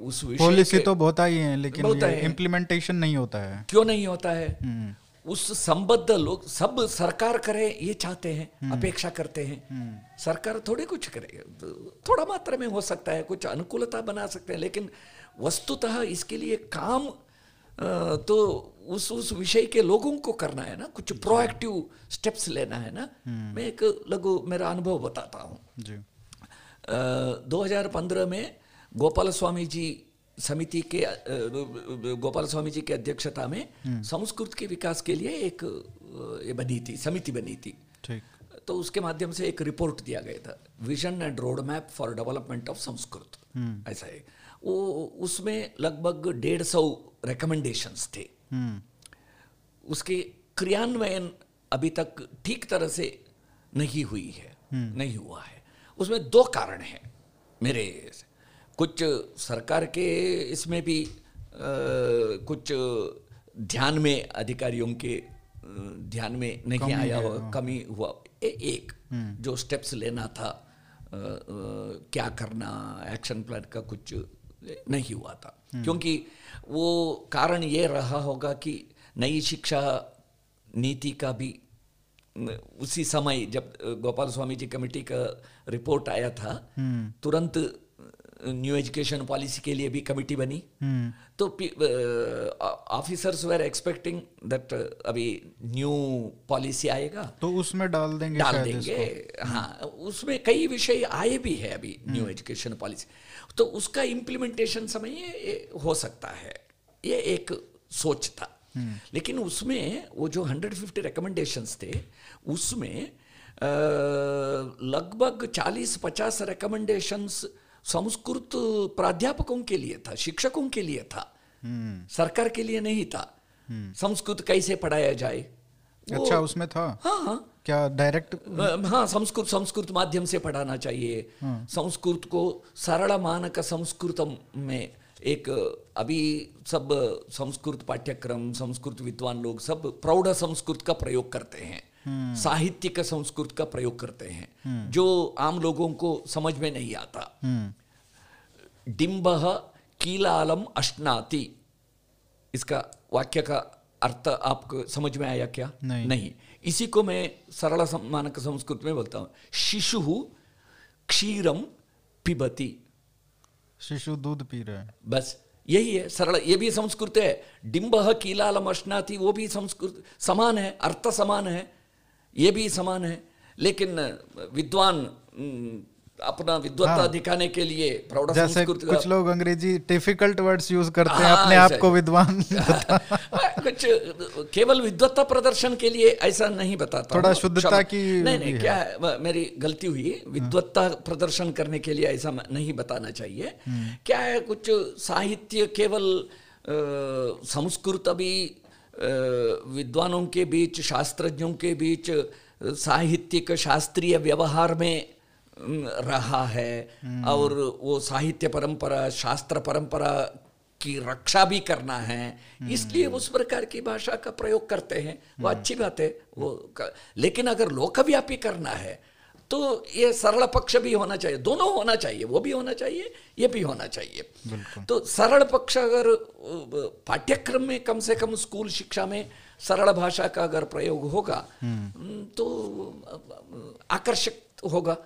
उस पॉलिसी तो बहुत आई है लेकिन इम्प्लीमेंटेशन नहीं होता है। क्यों नहीं होता है? हम्म। उस संबद्ध लोग सब सरकार करे ये चाहते हैं हम्म। अपेक्षा करते हैं हम्म। सरकार थोड़ी कुछ करे थोड़ा मात्रा में हो सकता है कुछ अनुकूलता बना सकते हैं लेकिन वस्तुतः इसके लिए काम तो उस उस विषय के लोगों को करना है ना कुछ प्रोएक्टिव स्टेप्स लेना है ना हम्म। मैं एक लघु मेरा अनुभव बताता हूँ दो हज़ार पंद्रह में गोपाल स्वामी जी समिति के गोपाल स्वामी जी की अध्यक्षता में हम्म। संस्कृत के विकास के लिए एक ये बनी थी समिति बनी थी। ठीक। तो उसके माध्यम से एक रिपोर्ट दिया गया था vision and road map for development of Sanskrit ऐसा है। वो उसमें लगभग डेढ़ सौ रिकमेंडेशंस थे। हम्म। उसके क्रियान्वयन अभी तक ठीक तरह से नहीं हुई है हम्म। नहीं हुआ है। उसमें दो कारण हैं मेरे कुछ सरकार के इसमें भी आ, कुछ ध्यान में अधिकारियों के ध्यान में नहीं आया हुआ हाँ। कमी हुआ ए, एक हम्म। जो स्टेप्स लेना था आ, आ, क्या करना एक्शन प्लान का कुछ नहीं हुआ था हम्म। क्योंकि वो कारण ये रहा होगा कि नई शिक्षा नीति का भी उसी समय जब गोपाल स्वामी जी कमेटी का रिपोर्ट आया था हम्म। तुरंत न्यू एजुकेशन पॉलिसी के लिए भी कमिटी बनी। Hmm. तो ऑफिसर्स वेर एक्सपेक्टिंग दैट अभी न्यू पॉलिसी आएगा। तो उसमें डाल देंगे डाल देंगे हाँ उसमें कई विषय आए भी है अभी न्यू एजुकेशन पॉलिसी तो उसका इम्प्लीमेंटेशन समय हो सकता है ये एक सोच था। Hmm. लेकिन उसमें वो जो 150 रिकमेंडेशंस थे उसमें लगभग 40-50 रिकमेंडेशंस संस्कृत प्राध्यापकों के लिए था शिक्षकों के लिए था। हम्म। सरकार के लिए नहीं था। हम्म। संस्कृत कैसे पढ़ाया जाए? अच्छा उसमें था? हाँ हाँ। क्या डायरेक्ट हाँ संस्कृत संस्कृत माध्यम से पढ़ाना चाहिए। संस्कृत को सरल मानक संस्कृतम में एक अभी सब संस्कृत पाठ्यक्रम संस्कृत विद्वान लोग सब प्रौढ़ संस्कृत का प्रयोग करते हैं। साहित्यिक संस्कृत का प्रयोग करते हैं। जो आम लोगों को समझ में नहीं आता। डिम्ब कीलालम अश्नाति। इसका वाक्य का अर्थ आपको समझ में आया क्या? नहीं। नहीं। इसी को मैं सरल मानक संस्कृत में बोलता हूँ। शिशु क्षीरम पिबती। शिशु दूध पी रहा है। बस यही है सरल ये भी संस्कृत है। डिम्ब कीलालम अश्नाति वो भी संस्कृत समान है अर्थ समान है। ये भी समान है। लेकिन विद्वान हम्म, अपना विद्वत्ता हाँ। दिखाने के लिए प्रौढ़ जैसे कुछ लोग अंग्रेज़ी डिफ़िकल्ट वर्ड्स यूज़ करते हैं हाँ, अपने आप को विद्वान कुछ केवल विद्वत्ता प्रदर्शन के लिए ऐसा नहीं बताता थोड़ा शुद्धता की नहीं नहीं है। क्या है मेरी गलती हुई। विद्वत्ता प्रदर्शन करने के लिए ऐसा नहीं बताना चाहिए। क्या है कुछ साहित्य केवल संस्कृत अभी विद्वानों के बीच शास्त्रज्ञों के बीच साहित्यिक शास्त्रीय व्यवहार में रहा है। और वो साहित्य परंपरा शास्त्र परंपरा की रक्षा भी करना है। इसलिए उस प्रकार की भाषा का प्रयोग करते हैं। वो अच्छी बात है। वो क- लेकिन अगर लोकव्यापी करना है तो ये सरल पक्ष भी होना चाहिए। दोनों होना चाहिए वो भी होना चाहिए ये भी होना चाहिए। तो सरल पक्ष अगर पाठ्यक्रम में कम से कम स्कूल शिक्षा में सरल भाषा का अगर प्रयोग होगा तो आकर्षक होगा।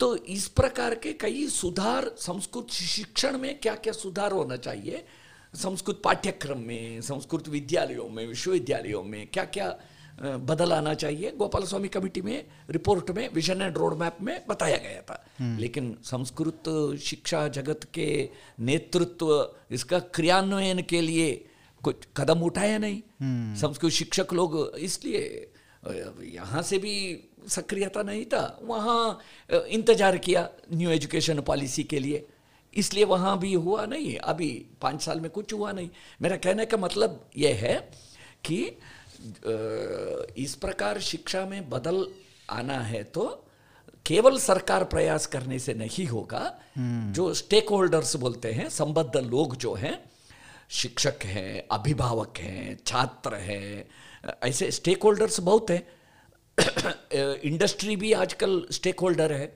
तो इस प्रकार के कई सुधार संस्कृत शिक्षण में क्या क्या सुधार होना चाहिए? संस्कृत पाठ्यक्रम में संस्कृत विद्यालयों में विश्वविद्यालयों में क्या क्या बदल आना चाहिए। गोपाल स्वामी कमेटी में रिपोर्ट में विजन एंड रोड मैप में बताया गया था। लेकिन संस्कृत शिक्षा जगत के नेतृत्व इसका क्रियान्वयन के लिए कुछ कदम उठाया नहीं। संस्कृत शिक्षक लोग इसलिए यहाँ से भी सक्रियता नहीं था। वहाँ इंतज़ार किया न्यू एजुकेशन पॉलिसी के लिए। इसलिए वहाँ भी हुआ नहीं। अभी पाँच साल में कुछ हुआ नहीं। मेरा कहने का मतलब यह है कि इस प्रकार शिक्षा में बदल आना है तो केवल सरकार प्रयास करने से नहीं होगा। जो स्टेक होल्डर्स बोलते हैं संबद्ध लोग जो हैं शिक्षक हैं अभिभावक हैं छात्र हैं ऐसे स्टेक होल्डर्स बहुत हैं। इंडस्ट्री भी आजकल स्टेक होल्डर है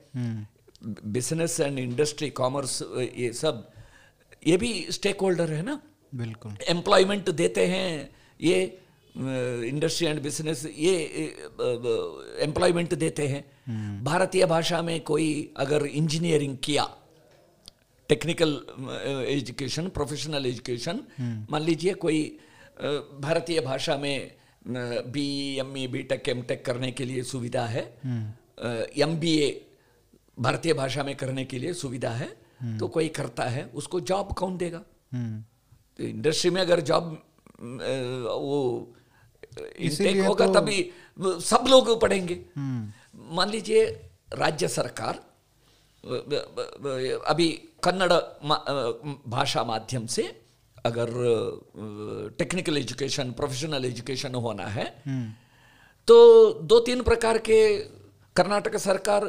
बिज़नेस एंड इंडस्ट्री कॉमर्स ये सब ये भी स्टेक होल्डर है ना? बिल्कुल। एम्प्लॉयमेंट देते हैं ये इंडस्ट्री एंड बिज़नेस ये एम्प्लॉयमेंट देते हैं। भारतीय भाषा में कोई अगर इंजीनियरिंग किया टेक्निकल एजुकेशन प्रोफेशनल एजुकेशन मान लीजिए कोई भारतीय भाषा में B M E B tech M tech करने के लिए सुविधा है। एम बी ए भारतीय भाषा में करने के लिए सुविधा है। तो कोई करता है उसको जॉब कौन देगा? हम्म। तो इंडस्ट्री में अगर जॉब वो इनटेक होगा तो- तभी सब लोग पढ़ेंगे। मान लीजिए राज्य सरकार अभी कन्नड़ भाषा माध्यम से अगर टेक्निकल एजुकेशन प्रोफेशनल एजुकेशन होना है तो दो तीन प्रकार के कर्नाटक सरकार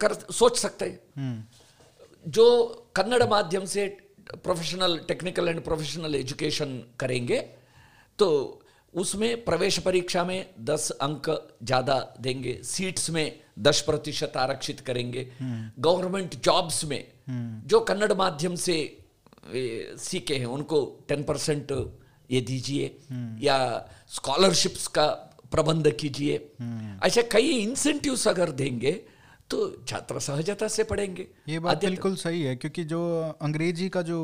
कर सोच सकते हैं। जो कन्नड़ माध्यम से professional technical and professional education करेंगे तो उसमें प्रवेश परीक्षा में दस अंक ज़्यादा देंगे सीट्स में दस प्रतिशत आरक्षित करेंगे। गवर्नमेंट जॉब्स में जो कन्नड़ माध्यम से सीखे हैं उनको टेन परसेंट ये दीजिए या स्कॉलरशिप्स का प्रबंध कीजिए। ऐसे कई इंसेंटिव्स अगर देंगे तो छात्र सहजता से पढ़ेंगे। ये बात बिल्कुल सही है क्योंकि जो अंग्रेज़ी का जो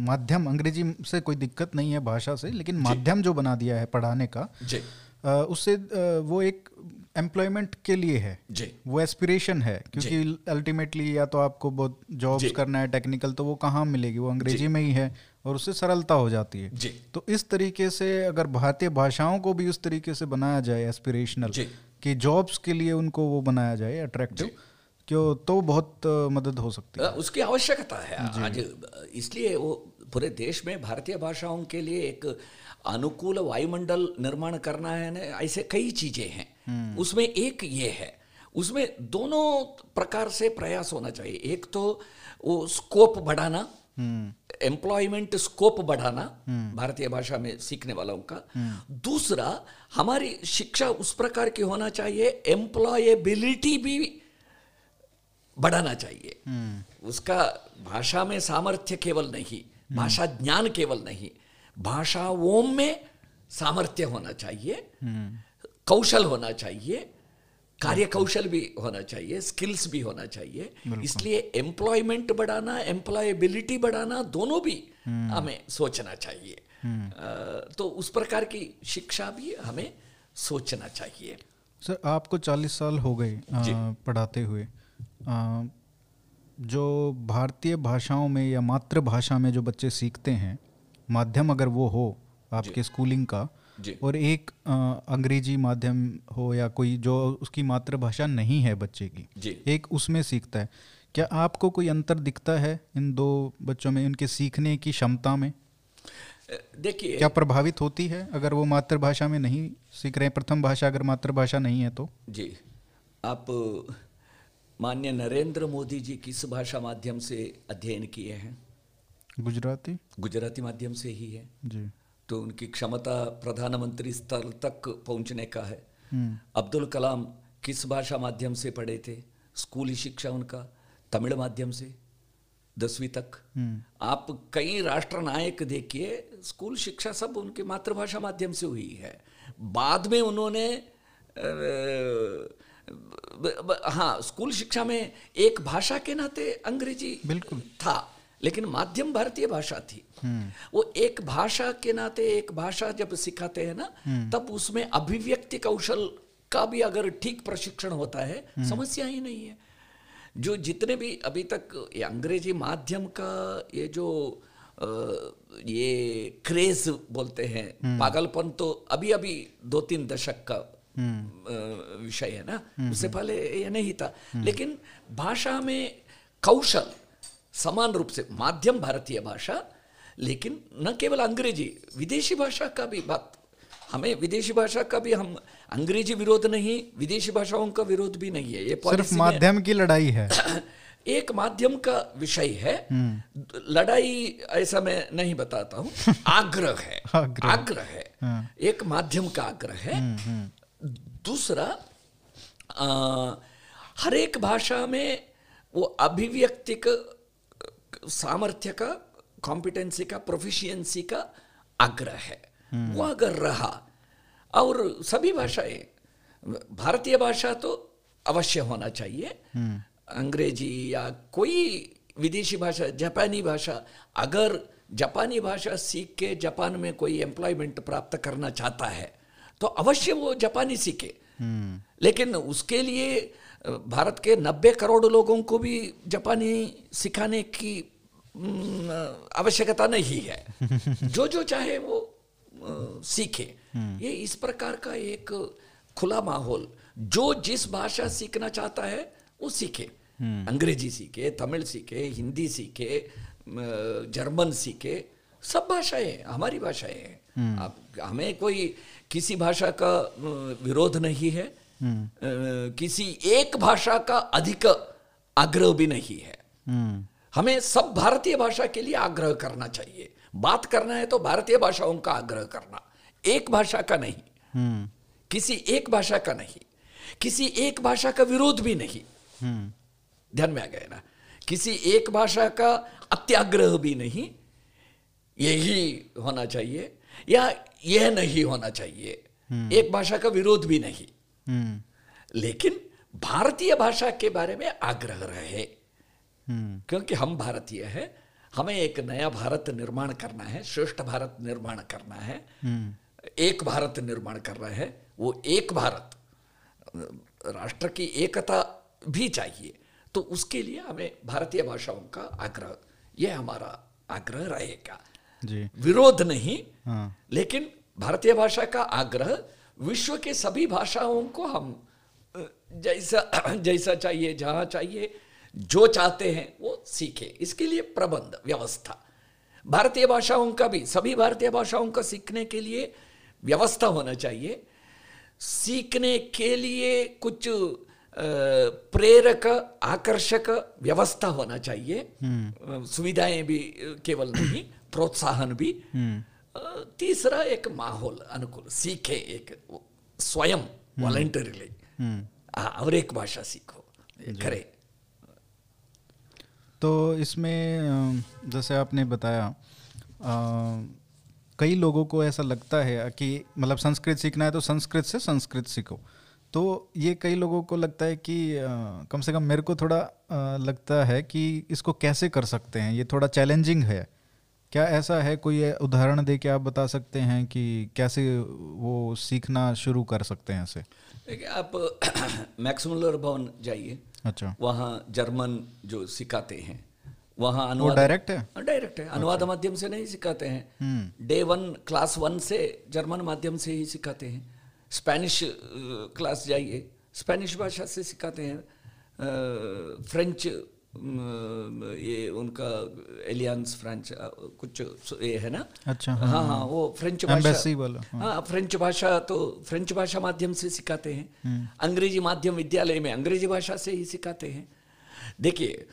माध्यम अंग्रेज़ी से कोई दिक्कत नहीं है भाषा से लेकिन माध्यम जो बना दिया है पढ़ाने का जी। उससे वो एक एम्प्लॉयमेंट के लिए है। जी। वो एस्पिरेशन है क्योंकि अल्टीमेटली या तो आपको बहुत जॉब्स जी। करना है टेक्निकल तो वो कहाँ मिलेगी? वो अंग्रेज़ी में ही है और उससे सरलता हो जाती है। जी। तो इस तरीके से अगर भारतीय भाषाओं को भी उस तरीके से बनाया जाए एस्पिरेशनल जी। कि जॉब्स के लिए उनको वो बनाया जाए अट्रैक्टिव क्यों? तो बहुत मदद हो सकती है। उसकी आवश्यकता है। आज इसलिए वो पूरे देश में भारतीय भाषाओं के लिए एक अनुकूल वायुमंडल निर्माण करना है ना ऐसे कई चीज़ें हैं। उसमें एक ये है उसमें दोनों प्रकार से प्रयास होना चाहिए। एक तो वो स्कोप बढ़ाना एम्प्लॉयमेंट स्कोप बढ़ाना भारतीय भाषा में सीखने वालों का। दूसरा, हमारी शिक्षा उस प्रकार की होना चाहिए एम्प्लॉयबिलिटी भी बढ़ाना चाहिए। उसका भाषा में सामर्थ्य केवल नहीं, भाषा ज्ञान केवल नहीं, भाषाओं में सामर्थ्य होना चाहिए, कौशल होना चाहिए कार्य कौशल भी होना चाहिए स्किल्स भी होना चाहिए। इसलिए एम्प्लॉयमेंट बढ़ाना एम्प्लॉयबिलिटी बढ़ाना दोनों भी हमें सोचना चाहिए। अ, तो उस प्रकार की शिक्षा भी हमें सोचना चाहिए। सर आपको 40 साल हो गए पढ़ाते हुए। अ, जो भारतीय भाषाओं में या मातृभाषा में जो बच्चे सीखते हैं माध्यम अगर वो हो आपके स्कूलिंग का और एक अंग्रेज़ी माध्यम हो या कोई जो उसकी मातृभाषा नहीं है बच्चे की जी। एक उसमें सीखता है। क्या आपको कोई अंतर दिखता है इन दो बच्चों में इनके सीखने की क्षमता में? देखिए। क्या प्रभावित होती है अगर वो मातृभाषा में नहीं सीख रहे प्रथम भाषा अगर मातृभाषा नहीं है तो? जी। आप मान्य नरेंद्र मोदी जी किस भाषा माध्यम से अध्ययन किए हैं? गुजराती। गुजराती माध्यम से ही है। जी। तो उनकी क्षमता प्रधानमंत्री स्तर तक पहुँचने का है। हम्म। अब्दुल कलाम किस भाषा माध्यम से पढ़े थे? स्कूली शिक्षा उनका तमिल माध्यम से दसवीं तक। हम्म। आप कई राष्ट्र नायक देखिए स्कूल शिक्षा सब उनके मातृभाषा माध्यम से हुई है। बाद में उन्होंने हाँ स्कूल शिक्षा में एक भाषा के नाते अंग्रेज़ी बिल्कुल। था। लेकिन माध्यम भारतीय भाषा थी। वो एक भाषा के नाते एक भाषा जब सिखाते हैं ना तब उसमें अभिव्यक्ति कौशल का भी अगर ठीक प्रशिक्षण होता है समस्या ही नहीं है। जो जितने भी अभी तक ये अंग्रेज़ी माध्यम का ये जो ये क्रेज बोलते हैं पागलपन तो अभी अभी दो तीन दशक का विषय है ना उससे पहले ये नहीं था। लेकिन भाषा में कौशल समान रूप से माध्यम भारतीय भाषा लेकिन न केवल अंग्रेज़ी विदेशी भाषा का भी बात हमें विदेशी भाषा का भी हम अंग्रेज़ी विरोध नहीं विदेशी भाषाओं का विरोध भी नहीं है ये सिर्फ़ माध्यम की लड़ाई है। एक माध्यम का विषय है। लड़ाई ऐसा मैं नहीं बताता हूँ आग्रह है आग्रह। आग्रह है। एक माध्यम का आग्रह है। दूसरा आ, हर एक भाषा में वो अभिव्यक्ति का सामर्थ्य का कॉम्पिटेंसी का प्रोफिशिएंसी का आग्रह है hmm. वो अगर रहा और सभी भाषाएँ भारतीय भाषा तो अवश्य होना चाहिए hmm. अंग्रेज़ी या कोई विदेशी भाषा जापानी भाषा अगर जापानी भाषा सीख के जापान में कोई एम्प्लॉयमेंट प्राप्त करना चाहता है तो अवश्य वो जापानी सीखे hmm. लेकिन उसके लिए भारत के 90 करोड़ लोगों को भी जापानी सिखाने की आवश्यकता नहीं है। जो जो चाहे वो सीखे। ये इस प्रकार का एक खुला माहौल जो जिस भाषा सीखना चाहता है वो सीखे। अंग्रेज़ी सीखे तमिल सीखे हिंदी सीखे जर्मन सीखे सब भाषाएँ हमारी भाषाएँ हैं। आप हमें कोई किसी भाषा का विरोध नहीं है। किसी एक भाषा का अधिक आग्रह भी नहीं है। हम्म। हमें सब भारतीय भाषा के लिए आग्रह करना चाहिए। बात करना है तो भारतीय भाषाओं का आग्रह करना। एक भाषा का नहीं। हम्म। किसी एक भाषा का नहीं। किसी एक भाषा का विरोध भी नहीं। हम्म। ध्यान में आ गया ना? किसी एक भाषा का अत्याग्रह भी नहीं। यही होना चाहिए। या यह नहीं होना चाहिए। एक भाषा का विरोध भी नहीं। हम्म। लेकिन भारतीय भाषा के बारे में आग्रह रहे। हम्म क्योंकि हम भारतीय हैं हमें एक नया भारत निर्माण करना है श्रेष्ठ भारत निर्माण करना है। एक भारत निर्माण करना है वो एक भारत। राष्ट्र की एकता भी चाहिए तो उसके लिए हमें भारतीय भाषाओं का आग्रह यह हमारा आग्रह रहेगा। विरोध नहीं हाँ। लेकिन भारतीय भाषा का आग्रह विश्व के सभी भाषाओं को हम जैसा जैसा चाहिए जहाँ चाहिए जो चाहते हैं वो सीखे। इसके लिए प्रबंध व्यवस्था। भारतीय भाषाओं का भी सभी भारतीय भाषाओं का सीखने के लिए व्यवस्था होना चाहिए। सीखने के लिए कुछ प्रेरक आकर्षक व्यवस्था होना चाहिए। सुविधाएँ भी केवल नहीं प्रोत्साहन भी। तीसरा एक माहौल अनुकूल। सीखे एक स्वयं वॉलेंटरीली और एक भाषा सीखो। करे। तो इसमें जैसे आपने बताया आ, कई लोगों को ऐसा लगता है कि मतलब संस्कृत सीखना है तो संस्कृत से संस्कृत सीखो। तो ये कई लोगों को लगता है कि आ, कम से कम मेरे को थोड़ा आ, लगता है कि इसको कैसे कर सकते हैं? ये थोड़ा चैलेंजिंग है। क्या ऐसा है? कोई उदाहरण दे के आप बता सकते हैं कि कैसे वो सीखना शुरू कर सकते हैं ऐसे देखिए आप मैक्समुलर भवन जाइए। अच्छा। वहाँ जर्मन जो सिखाते हैं वहाँ अनुवाद डायरेक्ट है? डायरेक्ट हाँ, है। अनुवाद अच्छा। माध्यम से नहीं सिखाते हैं। डे वन क्लास वन से जर्मन माध्यम से ही सिखाते हैं। स्पेनिश क्लास जाइए। स्पेनिश भाषा से सिखाते हैं। फ्रेंच ये उनका एलियंस फ्रेंच कुछ ये है ना? अच्छा हाँ हाँ, हाँ। वो फ्रेंच भाषा। वाला हाँ।, हाँ फ्रेंच भाषा तो फ्रेंच भाषा माध्यम से सिखाते हैं। हम्म। अंग्रेज़ी माध्यम विद्यालय में अंग्रेज़ी भाषा से ही सिखाते हैं। देखिए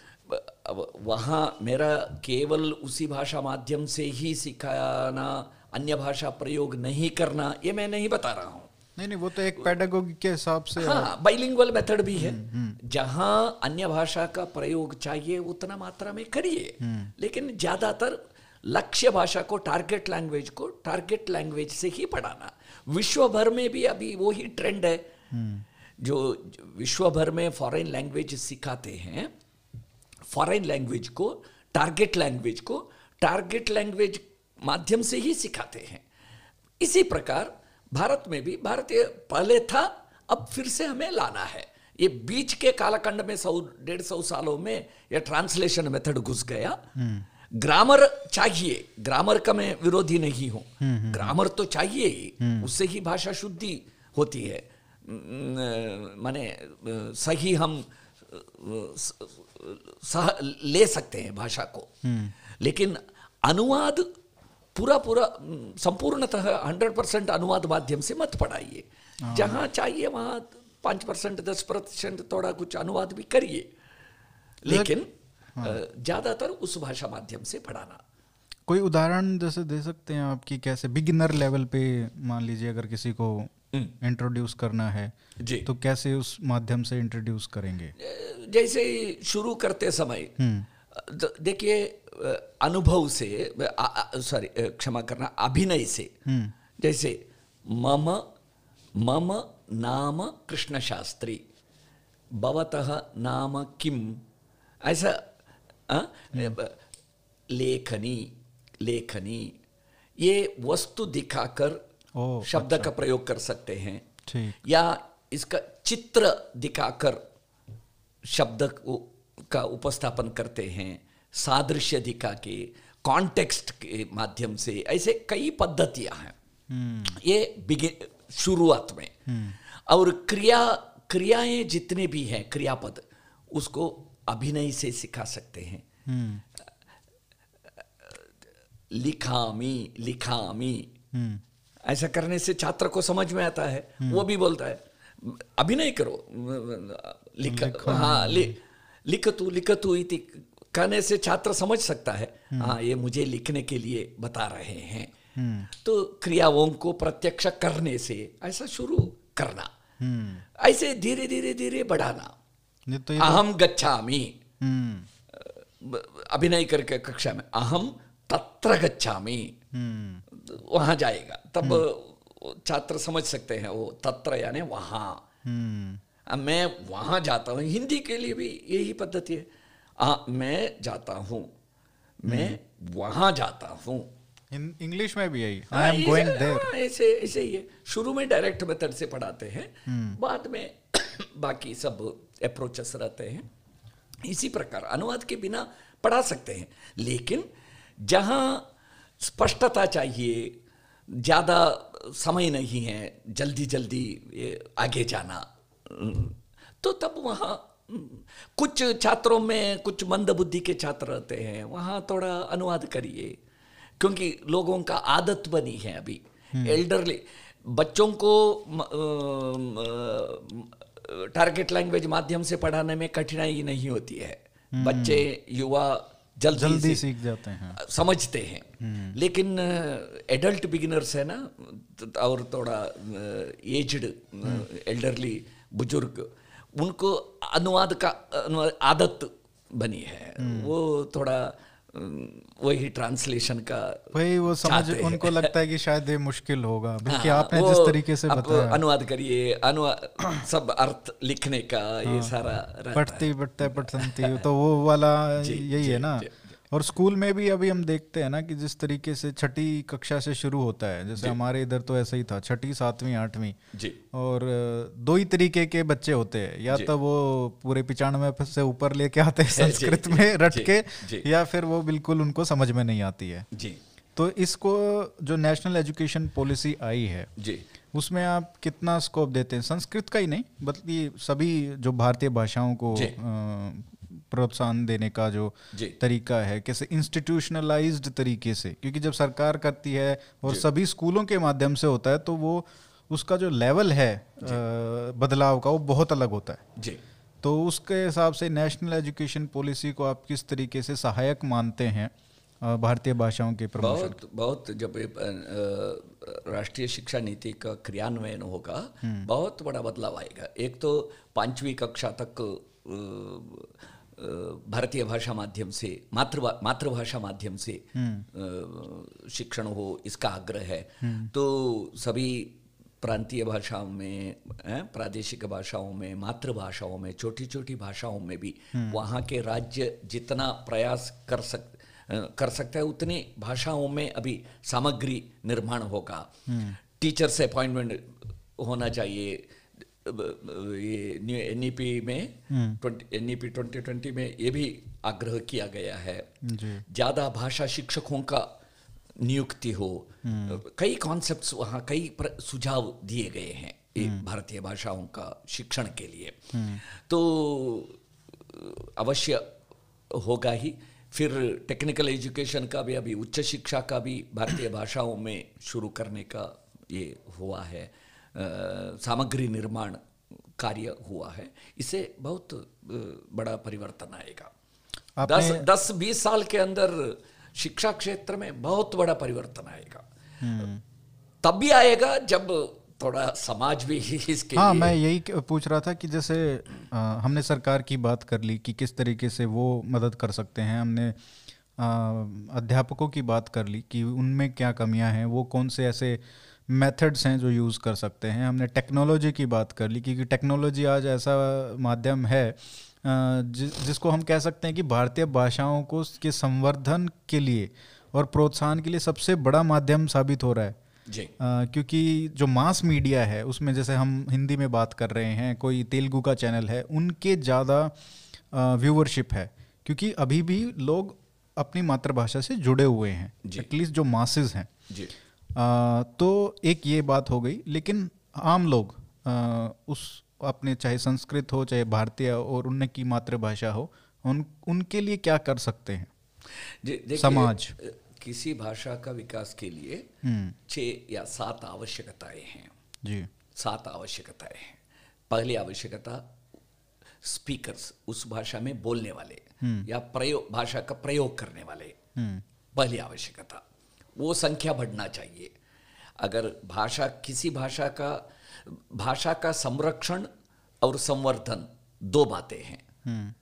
वहाँ मेरा केवल उसी भाषा माध्यम से ही सिखाना अन्य भाषा प्रयोग नहीं करना ये मैं नहीं बता रहा हूँ। नहीं नहीं वो तो एक पेडागोगी के हिसाब से हाँ बाइलिंगुअल मेथड भी है। हम्म, हम्म। जहाँ अन्य भाषा का प्रयोग चाहिए उतना मात्रा में करिए। हम्म। लेकिन ज़्यादातर लक्ष्य भाषा को टारगेट लैंग्वेज को टारगेट लैंग्वेज से ही पढ़ाना। विश्व भर में भी अभी वो ही। ट्रेंड है जो विश्व भर में फॉरेन लैंग्वेज सिखाते हैं फॉरेन लैंग्वेज को टारगेट लैंग्वेज को टारगेट लैंग्वेज माध्यम से ही सिखाते हैं। इसी प्रकार भारत में भी भारतीय पहले था अब फिर से हमें लाना है। ये बीच के कालखंड में सौ डेढ़ सौ सालों में ये ट्रांसलेशन मेथड घुस गया। ग्रामर चाहिए। ग्रामर का मैं विरोधी नहीं हूँ। ग्रामर तो चाहिए। ही उससे ही भाषा शुद्धि होती है। माने सही हम सह ले सकते हैं भाषा को। लेकिन अनुवाद पूरा पूरा संपूर्णतः हंड्रेड परसेंट अनुवाद माध्यम से मत पढ़ाइए हाँ। जहाँ चाहिए वहाँ पाँच परसेंट दस परसेंट थोड़ा कुछ अनुवाद भी करिए लेकिन हाँ। ज़्यादातर उस भाषा माध्यम से पढ़ाना कोई उदाहरण जैसे दे सकते हैं आपकी कैसे बिगिनर लेवल पे मान लीजिए अगर किसी को इंट्रोड्यूस हम्म। करना है जी तो कैसे उस माध्यम से इंट्रोड्यूस करेंगे जैसे शुरू करते समय हम्म। देखिए अनुभव से सॉरी क्षमा करना अभिनय से हम्म। जैसे मम मम नाम कृष्ण शास्त्री भवतः नाम किम ऐसा हम्म। लेखनी लेखनी ये वस्तु दिखाकर शब्द अच्छा। का प्रयोग कर सकते हैं या इसका चित्र दिखाकर शब्द का उपस्थापन करते हैं सादृश्य दिखा के कॉन्टेक्स्ट के माध्यम से ऐसे कई पद्धतियाँ हैं। हम्म। ये बिगिन शुरुआत में। हम्म। और क्रिया क्रियाएँ जितने भी हैं क्रियापद उसको अभिनय से सिखा सकते हैं। हम्म। लिखामी लिखामी। ऐसा करने से छात्र को समझ में आता है वो भी बोलता है अभिनय करो लिख हाँ लिख तू लिख तू इति कहने से छात्र समझ सकता है। हम्म। हाँ ये मुझे लिखने के लिए बता रहे हैं। हम्म। तो क्रियाओं को प्रत्यक्ष करने से ऐसा शुरू करना। हम्म। ऐसे धीरे धीरे धीरे बढ़ाना। तो अहम गच्छामी। अभिनय करके कक्षा में। अहम तत्र गच्छामी। वहाँ जाएगा। तब छात्र समझ सकते हैं वो तत्र यानी वहाँ। मैं वहाँ जाता हूँ। हिंदी के लिए भी यही पद्धति है। आ, मैं जाता हूँ। मैं। वहाँ जाता हूँ। इंग्लिश में भी यही। आई एम गोइंग देयर ऐसे ऐसे ही है। शुरू में डायरेक्ट मेथड से पढ़ाते हैं। हम्म। बाद में बाकी सब अप्रोचेस रहते हैं। इसी प्रकार अनुवाद के बिना पढ़ा सकते हैं। लेकिन जहाँ स्पष्टता चाहिए ज़्यादा समय नहीं है जल्दी जल्दी आगे जाना तो तब वहाँ कुछ छात्रों में कुछ मंद बुद्धि के छात्र रहते हैं वहाँ थोड़ा अनुवाद करिए क्योंकि लोगों का आदत बनी है अभी। एल्डरली बच्चों को टारगेट लैंग्वेज माध्यम से पढ़ाने में कठिनाई नहीं होती है। बच्चे युवा जल्दी, जल्दी सीख जाते हैं। समझते हैं। लेकिन एडल्ट बिगिनर्स है ना और थोड़ा एज्ड एल्डरली बुज़ुर्ग उनको अनुवाद का अनुवाद आदत बनी है। वो थोड़ा वही ट्रांसलेशन का वही वो समझ उनको लगता है कि शायद ये मुश्किल होगा। बल्कि हाँ, आपने जिस तरीके से बताया। अनुवाद करिए अनुवाद सब अर्थ लिखने का ये सारा रहता पढ़ती पढ़ते पढ़ती तो वो वाला यही है ना। जी, और स्कूल में भी अभी हम देखते हैं ना कि जिस तरीके से छठी कक्षा से शुरू होता है जैसे हमारे इधर तो ऐसा ही था छठी सातवीं आठवीं। जी। और दो ही तरीके के बच्चे होते हैं या तो वो पूरे पिचानवे से ऊपर लेके आते हैं संस्कृत में रट के या फिर वो बिल्कुल उनको समझ में नहीं आती है। जी। तो इसको जो नेशनल एजुकेशन पॉलिसी आई है जी। उसमें आप कितना स्कोप देते हैं? संस्कृत का ही नहीं बल्कि सभी जो भारतीय भाषाओं को प्रोत्साहन देने का जो तरीका है कैसे इंस्टीट्यूशनलाइज्ड तरीके से क्योंकि जब सरकार करती है और सभी स्कूलों के माध्यम से होता है तो वो उसका जो लेवल है बदलाव का वो बहुत अलग होता है। जी। तो उसके हिसाब से नेशनल एजुकेशन पॉलिसी को आप किस तरीके से सहायक मानते हैं भारतीय भाषाओं के प्रमोशन बहुत बहुत जब राष्ट्रीय शिक्षा नीति का क्रियान्वयन होगा बहुत बड़ा बदलाव आएगा। एक तो पांचवी कक्षा तक भारतीय भाषा माध्यम से मातृभा मातृभाषा माध्यम से शिक्षण हो इसका आग्रह है। तो सभी प्रांतीय भाषाओं में प्रादेशिक भाषाओं में मातृभाषाओं में छोटी छोटी भाषाओं में भी वहाँ के राज्य जितना प्रयास कर सक कर सकता है उतनी भाषाओं में अभी सामग्री निर्माण होगा। टीचर से अपॉइंटमेंट होना चाहिए अ, अ, ये न्यू एनईपी में N E P twenty twenty में ये भी आग्रह किया गया है। ज़्यादा भाषा शिक्षकों का नियुक्ति हो कई कॉन्सेप्ट्स वहाँ कई सुझाव दिए गए हैं भारतीय भाषाओं का शिक्षण के लिए। तो अवश्य होगा ही। फिर टेक्निकल एजुकेशन का भी अभी उच्च शिक्षा का भी भारतीय भाषाओं में शुरू करने का ये हुआ है। सामग्री निर्माण कार्य हुआ है। इससे बहुत बड़ा परिवर्तन आएगा। दस दस बीस साल के अंदर शिक्षा क्षेत्र में बहुत बड़ा परिवर्तन आएगा। तब भी आएगा जब थोड़ा समाज भी इसके हाँ लिए मैं यही पूछ रहा था कि जैसे अ, हमने सरकार की बात कर ली कि किस तरीके से वो मदद कर सकते हैं। हमने अ, अध्यापकों की बात कर ली कि उनमें क्या कमियाँ हैं वो कौन से ऐसे मेथड्स हैं जो यूज़ कर सकते हैं। हमने टेक्नोलॉजी की बात कर ली क्योंकि टेक्नोलॉजी आज ऐसा माध्यम है जि, जिसको हम कह सकते हैं कि भारतीय भाषाओं को के संवर्धन के लिए और प्रोत्साहन के लिए सबसे बड़ा माध्यम साबित हो रहा है। जी। अ, क्योंकि जो मास मीडिया है उसमें जैसे हम हिंदी में बात कर रहे हैं कोई तेलुगु का चैनल है उनके ज़्यादा व्यूवरशिप है। क्योंकि अभी भी लोग अपनी मातृभाषा से जुड़े हुए हैं एटलीस्ट जो मासेस हैं। जी। तो एक ये बात हो गई लेकिन आम लोग अ, उस अपने चाहे संस्कृत हो चाहे भारतीय और उनकी मातृभाषा हो उन उनके लिए क्या कर सकते हैं? समाज। किसी भाषा का विकास के लिए हम्म, छः या सात आवश्यकताएँ हैं। जी। सात आवश्यकताएँ हैं। पहली आवश्यकता स्पीकर्स उस भाषा में बोलने वाले या प्रयोग भाषा का प्रयोग करने वाले। हम्म, पहली आवश्यकता। वो संख्या बढ़ना चाहिए। अगर भाषा किसी भाषा का भाषा का संरक्षण और संवर्धन दो बातें हैं। हम्म,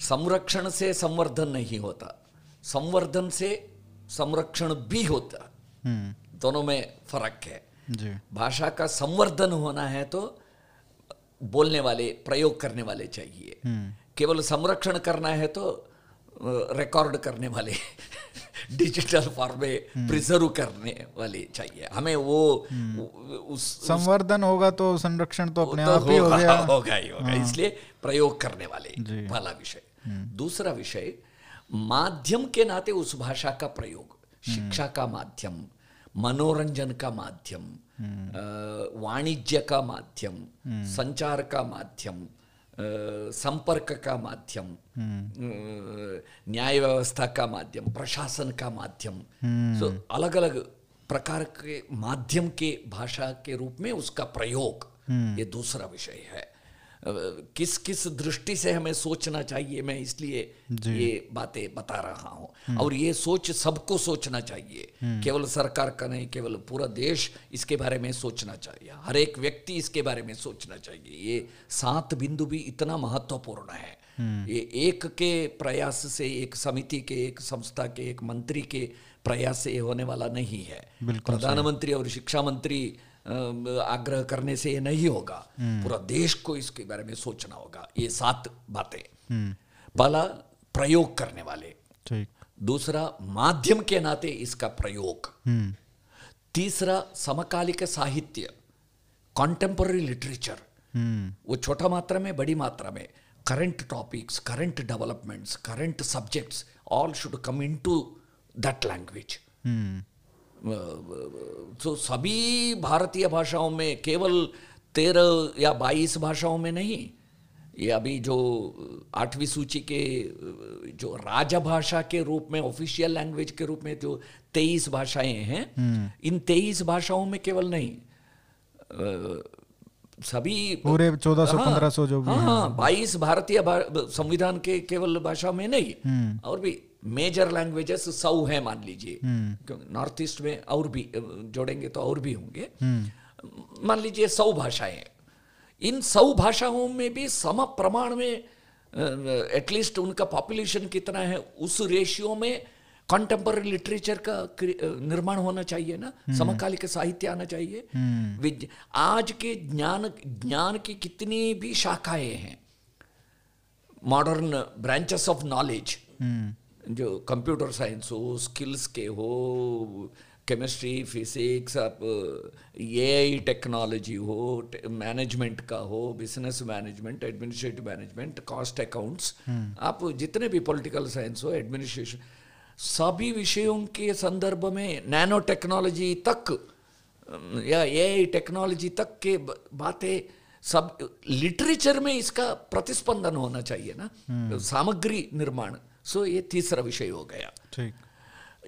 संरक्षण से संवर्धन नहीं होता संवर्धन से संरक्षण भी होता। हम्म, दोनों में फ़र्क है। भाषा का संवर्धन होना है तो बोलने वाले प्रयोग करने वाले चाहिए। केवल संरक्षण करना है तो रिकॉर्ड करने वाले। डिजिटल फॉर्म में प्रिजर्व करने वाले चाहिए। हमें वो उस संवर्धन होगा तो संरक्षण तो अपने तो आप ही हो होगा- होगा ही होगा। इसलिए प्रयोग करने वाले। वाला विषय। दूसरा विषय माध्यम के नाते उस भाषा का प्रयोग शिक्षा का माध्यम मनोरंजन का माध्यम वाणिज्य का माध्यम संचार का माध्यम संपर्क का माध्यम न्याय व्यवस्था का माध्यम प्रशासन का माध्यम सो अलग अलग प्रकार के माध्यम के भाषा के रूप में उसका प्रयोग ये दूसरा विषय है किस किस दृष्टि से हमें सोचना चाहिए? मैं इसलिए ये बातें बता रहा हूँ। और ये सोच सबको सोचना चाहिए। केवल सरकार का नहीं केवल पूरा देश इसके बारे में सोचना चाहिए। हर एक व्यक्ति इसके बारे में सोचना चाहिए। ये सात बिंदु भी इतना महत्वपूर्ण है। ये एक के प्रयास से एक समिति के एक संस्था के एक मंत्री के प्रयास से होने वाला नहीं है। प्रधानमंत्री और शिक्षा मंत्री आग्रह करने से ये नहीं होगा। पूरा देश को इसके बारे में सोचना होगा। ये सात बातें। पहला प्रयोग करने वाले। दूसरा माध्यम के नाते इसका प्रयोग। तीसरा समकालिक साहित्य। कॉन्टेम्पररी लिटरेचर वो छोटा मात्रा में बड़ी मात्रा में। Current topics current developments current subjects all should come in to that language तो सभी भारतीय भाषाओं में केवल तेरह या बाईस भाषाओं में नहीं ये अभी जो आठवीं सूची के जो राजभाषा के रूप में ऑफिशियल लैंग्वेज के रूप में जो तेईस भाषाएँ हैं हम्म। इन तेईस भाषाओं में केवल नहीं सभी पूरे चौदह सौ हाँ, पंद्रह सौ जो हाँ हाँ। बाईस भारतीय संविधान के केवल भाषा में नहीं हम्म। और भी मेजर लैंग्वेजेस सौ है मान लीजिए। नॉर्थ ईस्ट में और भी जोड़ेंगे तो और भी होंगे। हम्म। मान लीजिए सौ भाषाएँ। इन सौ भाषाओं में भी सम प्रमाण में एटलीस्ट उनका पॉपुलेशन कितना है उस रेशियो में कंटेम्पररी लिटरेचर का निर्माण होना चाहिए ना हम्म। समकालिक साहित्य आना चाहिए हम्म। आज के ज्ञान ज्ञान की कितनी भी शाखाएँ हैं मॉडर्न ब्रांचेस ऑफ़ नॉलेज जो कंप्यूटर साइंस हो स्किल्स के हो केमिस्ट्री फिजिक्स आप ए आई टेक्नोलॉजी हो मैनेजमेंट का हो business management administrative management cost accounts आप जितने भी पॉलिटिकल साइंस हो एडमिनिस्ट्रेशन सभी विषयों के संदर्भ में नैनो टेक्नोलॉजी तक या एआई टेक्नोलॉजी तक के बातें सब लिटरेचर में इसका प्रतिस्पंदन होना चाहिए ना। हम्म। सामग्री निर्माण। सो ये तीसरा विषय हो गया। ठीक।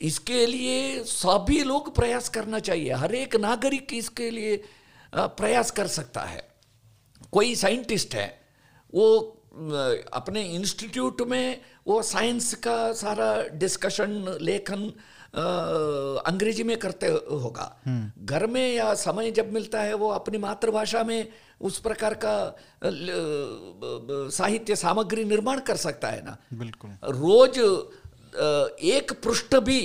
इसके लिए सभी लोग प्रयास करना चाहिए। हर एक नागरिक इसके लिए प्रयास कर सकता है। कोई साइंटिस्ट है वो अपने इंस्टीट्यूट में वो साइंस का सारा डिस्कशन लेखन अंग्रेज़ी में करते होगा हम्म। घर में या समय जब मिलता है वो अपनी मातृभाषा में उस प्रकार का साहित्य सामग्री निर्माण कर सकता है ना बिल्कुल रोज एक पृष्ठ भी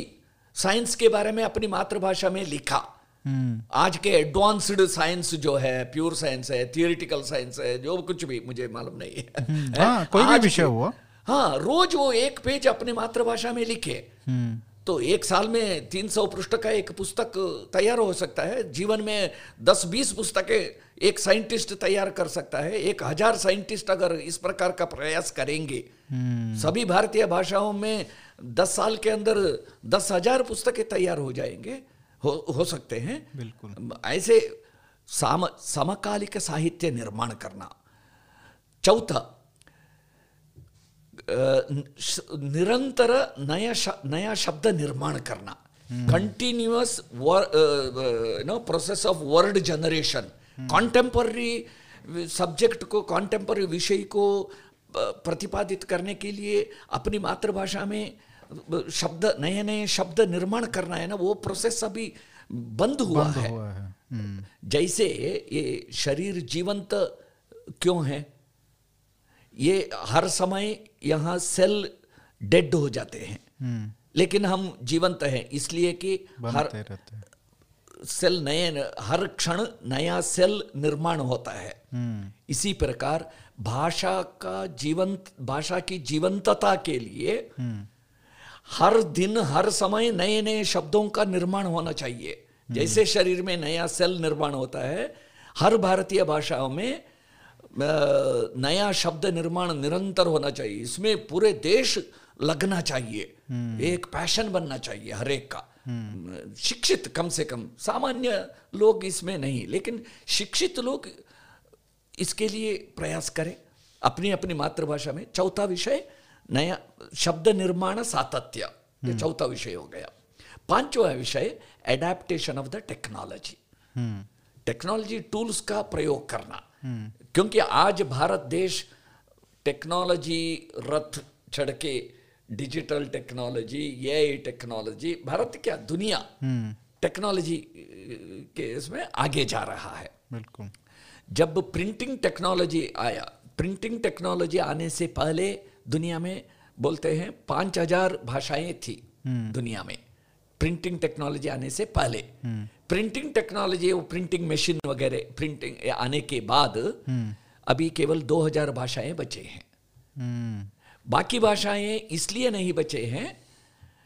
साइंस के बारे में अपनी मातृभाषा में लिखा हम्म। आज के एडवांस्ड साइंस जो है प्योर साइंस है थियोरिटिकल साइंस है जो कुछ भी मुझे मालूम नहीं है हम्म। हाँ, कोई भी विषय हुआ हाँ रोज वो एक पेज अपने मातृभाषा में लिखे। हम्म। तो एक साल में तीन सौ पृष्ठ का एक पुस्तक तैयार हो सकता है। जीवन में दस बीस पुस्तकें एक साइंटिस्ट तैयार कर सकता है। एक हज़ार साइंटिस्ट अगर इस प्रकार का प्रयास करेंगे। हम्म। सभी भारतीय भाषाओं में दस साल के अंदर दस हज़ार पुस्तकें तैयार हो जाएँगे। हो हो सकते हैं। बिल्कुल। ऐसे साम समकालिक साहित्य निर्माण करना। चौथा निरंतर नया नया शब्द निर्माण करना continuous no process of word generation contemporary subject को कॉन्टेम्पररी विषय को प्रतिपादित करने के लिए अपनी मातृभाषा में शब्द नए नए शब्द निर्माण करना है ना वो प्रोसेस अभी बंद हुआ बंद है, हुआ है। जैसे ये शरीर जीवंत क्यों है ये हर समय यहाँ सेल डेड हो जाते हैं हम्म। लेकिन हम जीवंत हैं इसलिए कि हर सेल नए हर क्षण नया सेल निर्माण होता है हम्म। इसी प्रकार भाषा का जीवंत भाषा की जीवंतता के लिए हम्म। हर दिन हर समय नए नए शब्दों का निर्माण होना चाहिए जैसे शरीर में नया सेल निर्माण होता है हर भारतीय भाषाओं में नया शब्द निर्माण निरंतर होना चाहिए। इसमें पूरे देश लगना चाहिए। हम्म। एक पैशन बनना चाहिए हर एक का। हम्म। शिक्षित कम से कम। सामान्य लोग इसमें नहीं लेकिन शिक्षित लोग इसके लिए प्रयास करें। अपनी अपनी मातृभाषा में। चौथा विषय नया शब्द निर्माण सातत्य। ये चौथा विषय हो गया। पांचवा विषय adaptation of the technology technology tools का प्रयोग करना। क्योंकि आज भारत देश टेक्नोलॉजी रथ चढ़ के डिजिटल टेक्नोलॉजी ये टेक्नोलॉजी भारत क्या दुनिया टेक्नोलॉजी के इसमें आगे जा रहा है। बिल्कुल। जब प्रिंटिंग टेक्नोलॉजी आया प्रिंटिंग टेक्नोलॉजी आने से पहले दुनिया में बोलते हैं पाँच हज़ार भाषाएँ थी दुनिया में। प्रिंटिंग टेक्नोलॉजी आने से पहले। प्रिंटिंग टेक्नोलॉजी वो प्रिंटिंग मशीन वगैरह प्रिंटिंग आने के बाद अभी केवल 2000 भाषाएँ बचे हैं। हम्म, बाकी भाषाएँ इसलिए नहीं बचे हैं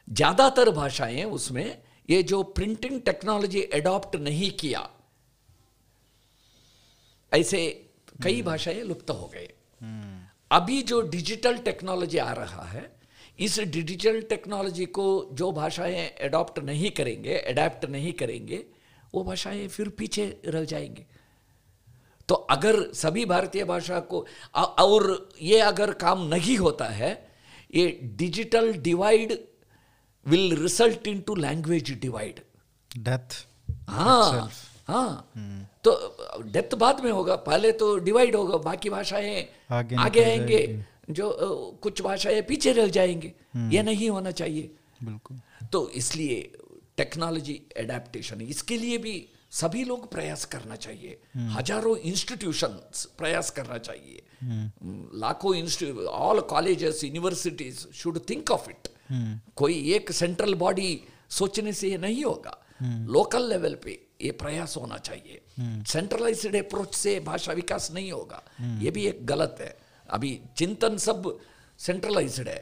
ज़्यादातर भाषाएँ उसमें ये जो प्रिंटिंग टेक्नोलॉजी एडॉप्ट नहीं किया ऐसे कई भाषाएँ लुप्त हो गए। अभी जो डिजिटल टेक्नोलॉजी आ रहा है इस डिजिटल टेक्नोलॉजी को जो भाषाएँ एडॉप्ट नहीं करेंगे एडेप्ट नहीं करेंगे वो भाषाएँ फिर पीछे रह जाएँगे। तो अगर सभी भारतीय भाषा को और ये अगर काम नहीं होता है ये digital divide will result into language divide death हाँ हाँ। तो डेथ बाद में होगा पहले तो डिवाइड होगा बाकी भाषाएँ आगे आगे आएँगे जो कुछ भाषाएँ पीछे रह जाएँगे। ये नहीं होना चाहिए। बिल्कुल। तो इसलिए टेक्नोलॉजी एडेप्टेशन। इसके लिए भी सभी लोग प्रयास करना चाहिए। हज़ारों इंस्टीट्यूशन प्रयास करना चाहिए। लाखों institute all colleges universities should think of it कोई एक सेंट्रल बॉडी सोचने से ये नहीं होगा। लोकल लेवल पे ये प्रयास होना चाहिए। सेंट्रलाइज्ड अप्रोच से भाषा विकास नहीं होगा। ये भी एक गलत है। अभी चिंतन सब सेंट्रलाइज्ड है।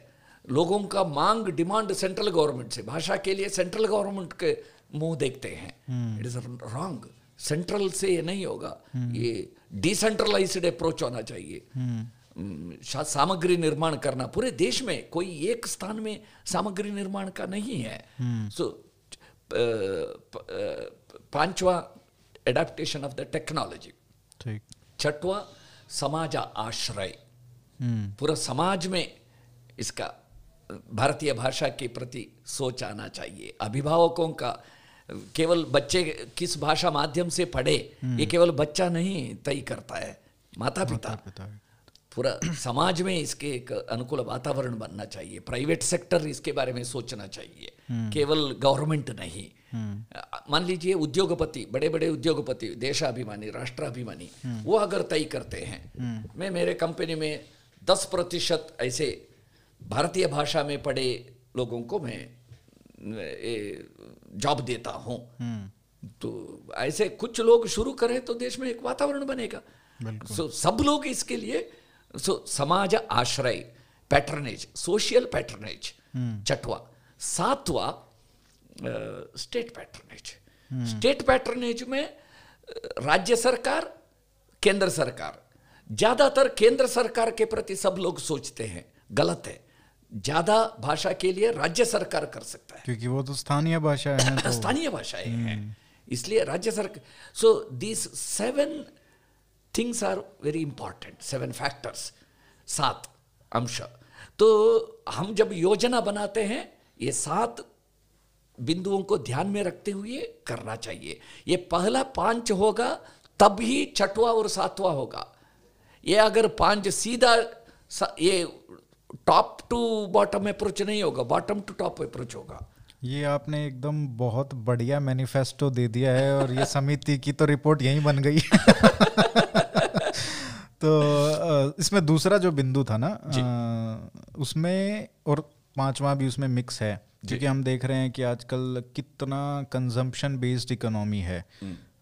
लोगों का मांग डिमांड सेंट्रल गवर्नमेंट से भाषा के लिए सेंट्रल गवर्नमेंट के मुँह देखते हैं। इट इज़ रॉन्ग सेंट्रल से ये नहीं होगा। ये डिसेंट्रलाइज्ड अप्रोच होना चाहिए। हम्म, शा- सामग्री निर्माण करना। पूरे देश में कोई एक स्थान में सामग्री निर्माण का नहीं है। सो पांचवा एडेप्टेशन ऑफ़ द टेक्नोलॉजी छठवा समाज आश्रय। हम्म, पूरा समाज में इसका भारतीय भाषा के प्रति सोच आना चाहिए। अभिभावकों का केवल बच्चे किस भाषा माध्यम से पढ़े ये केवल बच्चा नहीं तय करता है माता पिता पूरा समाज में इसके एक अनुकूल वातावरण बनना चाहिए। प्राइवेट सेक्टर इसके बारे में सोचना चाहिए। केवल गवर्नमेंट नहीं। मान लीजिए उद्योगपति बड़े बड़े उद्योगपति देशाभिमानी राष्ट्राभिमानी वो अगर तय करते हैं मैं मेरे कंपनी में दस प्रतिशत ऐसे भारतीय भाषा में पढ़े लोगों को मैं जॉब देता हूँ। तो ऐसे कुछ लोग शुरू करें तो देश में एक वातावरण बनेगा। सो सब लोग इसके लिए सो समाज आश्रय पैटर्नेज सोशल पैटर्नेज छठवा। सातवा स्टेट पैटर्नेज स्टेट पैटर्नेज में राज्य सरकार केंद्र सरकार। ज़्यादातर केंद्र सरकार के प्रति सब लोग सोचते हैं गलत है। ज़्यादा भाषा के लिए राज्य सरकार कर सकता है। क्योंकि वो तो स्थानीय भाषा है तो। स्थानीय भाषाएँ हैं। इसलिए राज्य सरकार so this seven things are very important seven factors सात अंश। तो हम जब योजना बनाते हैं ये सात बिंदुओं को ध्यान में रखते हुए करना चाहिए। ये पहला पाँच होगा तब ही छठवा और सातवा होगा। ये अगर पाँच सीधा सा- ये टॉप टू बॉटम अप्रोच नहीं होगा बॉटम टू टॉप अप्रोच होगा। ये आपने एकदम बहुत बढ़िया मैनिफेस्टो दे दिया है और ये समिति की तो रिपोर्ट यहीं बन गई। तो इसमें दूसरा जो बिंदु था ना उसमें और पांचवा भी उसमें मिक्स है क्योंकि हम देख रहे हैं कि आजकल कितना कंजम्पशन बेस्ड इकोनॉमी है।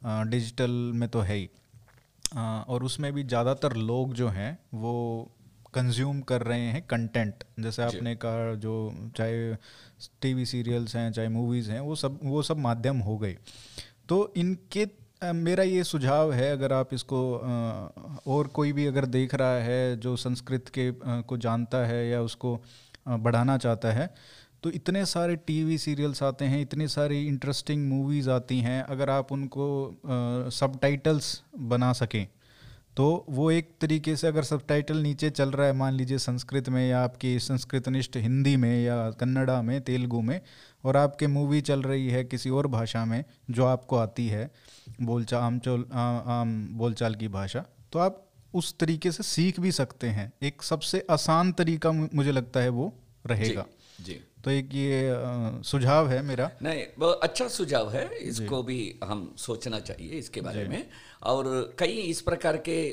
डिजिटल में तो है ही। और उसमें भी ज़्यादातर लोग जो हैं वो कंज्यूम कर रहे हैं कंटेंट जैसे आपने कहा जो चाहे टीवी सीरियल्स हैं चाहे मूवीज़ हैं वो सब वो सब माध्यम हो गए। तो इनके मेरा ये सुझाव है अगर आप इसको और कोई भी अगर देख रहा है जो संस्कृत के को जानता है या उसको बढ़ाना चाहता है तो इतने सारे टीवी सीरियल्स आते हैं इतनी सारी इंटरेस्टिंग मूवीज़ आती हैं अगर आप उनको सब टाइटल्स बना सकें। तो वो एक तरीके से अगर सब नीचे चल रहा है मान लीजिए संस्कृत में या आपकी संस्कृतनिष्ठ हिंदी में या कन्नड़ा में तेलुगु में और आपके मूवी चल रही है किसी और भाषा में जो आपको आती है बोलचाल आम चोल आम बोलचाल की भाषा तो आप उस तरीके से सीख भी सकते हैं एक सबसे आसान तरीका मुझे लगता है वो रहेगा जी, जी। तो एक ये सुझाव है मेरा। नहीं वो अच्छा सुझाव है इसको भी हम सोचना चाहिए इसके बारे में। और कई इस प्रकार के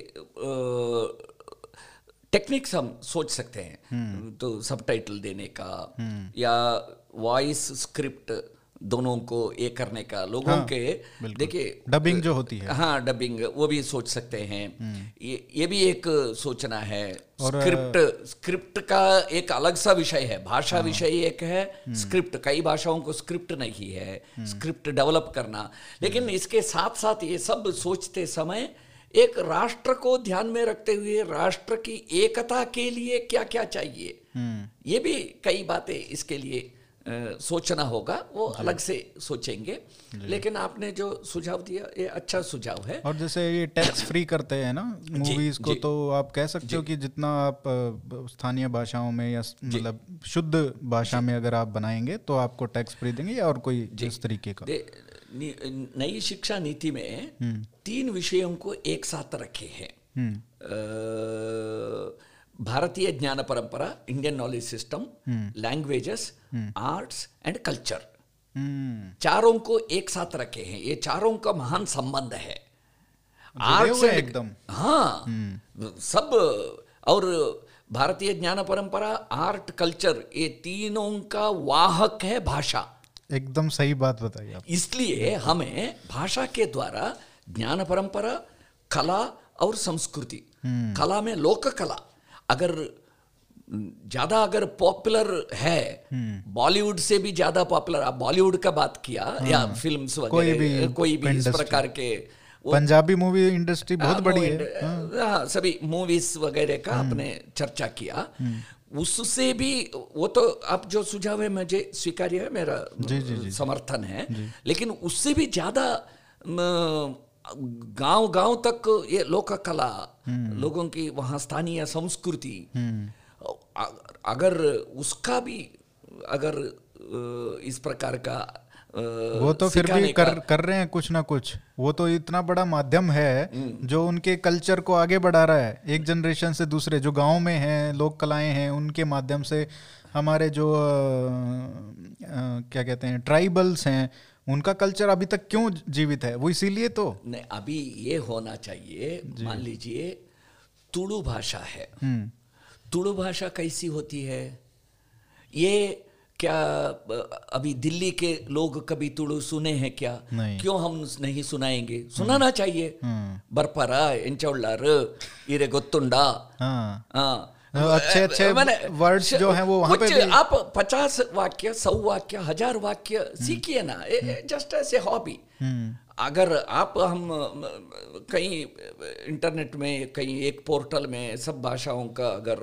टेक्निक्स हम सोच सकते हैं। हम्म। तो सब देने का हम्म। या वॉइस स्क्रिप्ट दोनों को ये करने का। लोगों हाँ, के देखिए डबिंग जो होती है। हाँ डबिंग वो भी सोच सकते हैं। हम्म। ये ये भी एक सोचना है। और स्क्रिप्ट स्क्रिप्ट का एक अलग सा विषय है। भाषा हाँ, विषय एक है। हम्म। स्क्रिप्ट कई भाषाओं को स्क्रिप्ट नहीं है। हम्म। स्क्रिप्ट डेवलप करना। लेकिन इसके साथ साथ ये सब सोचते समय एक राष्ट्र को ध्यान में रखते हुए राष्ट्र की एकता के लिए क्या क्या चाहिए ये भी कई बातें इसके लिए सोचना होगा वो अलग से सोचेंगे। लेकिन आपने जो सुझाव दिया ये अच्छा सुझाव है। और जैसे ये टैक्स फ्री करते हैं ना मूवीज़ को तो आप कह सकते हो कि जितना आप स्थानीय भाषाओं में या मतलब शुद्ध भाषा में अगर आप बनाएँगे तो आपको टैक्स फ्री देंगे या और कोई जिस तरीके का? नई शिक्षा नीति में हम्म। तीन विषयों को एक साथ रखे हैं। हम्म। भारतीय ज्ञान परंपरा Indian knowledge system languages arts and culture चारों को एक साथ रखे हैं। ये चारों का महान संबंध है। आर्ट्स एकदम। हाँ। हम्म। सब और भारतीय ज्ञान परंपरा आर्ट कल्चर ये तीनों का वाहक है भाषा। एकदम सही बात बताइए आप। इसलिए हमें भाषा के द्वारा ज्ञान परंपरा कला और संस्कृति। हम्म। कला में लोक कला अगर ज़्यादा अगर पॉपुलर है बॉलीवुड से भी ज़्यादा पॉपुलर आप बॉलीवुड का बात किया हाँ, या फिल्म्स कोई भी कोई भी इस प्रकार के पंजाबी मूवी इंडस्ट्री बहुत हाँ, बड़ी है। हाँ।, हाँ सभी मूवीज़ वगैरह का हम्म। आपने चर्चा किया। हम्म। उससे भी वो तो आप जो सुझाव है मुझे स्वीकार्य है मेरा जी, जी, जी, समर्थन है। लेकिन उससे भी ज़्यादा गाँव गाँव तक ये लोक कला हम्म। लोगों की वहाँ स्थानीय संस्कृति हम्म। अगर उसका भी अगर इस प्रकार का वो तो फिर भी कर कर रहे हैं कुछ ना कुछ वो तो इतना बड़ा माध्यम है हम्म। जो उनके कल्चर को आगे बढ़ा रहा है एक जनरेशन से दूसरे जो गाँव में हैं लोक कलाएँ हैं उनके माध्यम से हमारे जो आ, आ, क्या कहते हैं ट्राइबल्स हैं उनका कल्चर अभी तक क्यों जीवित है? वो इसीलिए तो। नहीं अभी ये होना चाहिए मान लीजिए तुड़ु भाषा है। हम्म। तुड़ु भाषा कैसी होती है? ये क्या अभी दिल्ली के लोग कभी तुड़ु सुने हैं क्या? क्यों हम नहीं सुनाएँगे? सुनाना चाहिए। बर्परा इंचौल्लार इरे गोत्तुंडा हाँ। अच्छे अच्छे वर्ड्स जो हैं वो वहाँ पे भी आप पचास वाक्य सौ वाक्य हज़ार वाक्य हम्म। सीखिए ना जस्ट एस ए हॉबी अगर आप हम कहीं इंटरनेट में कहीं एक पोर्टल में सब भाषाओं का अगर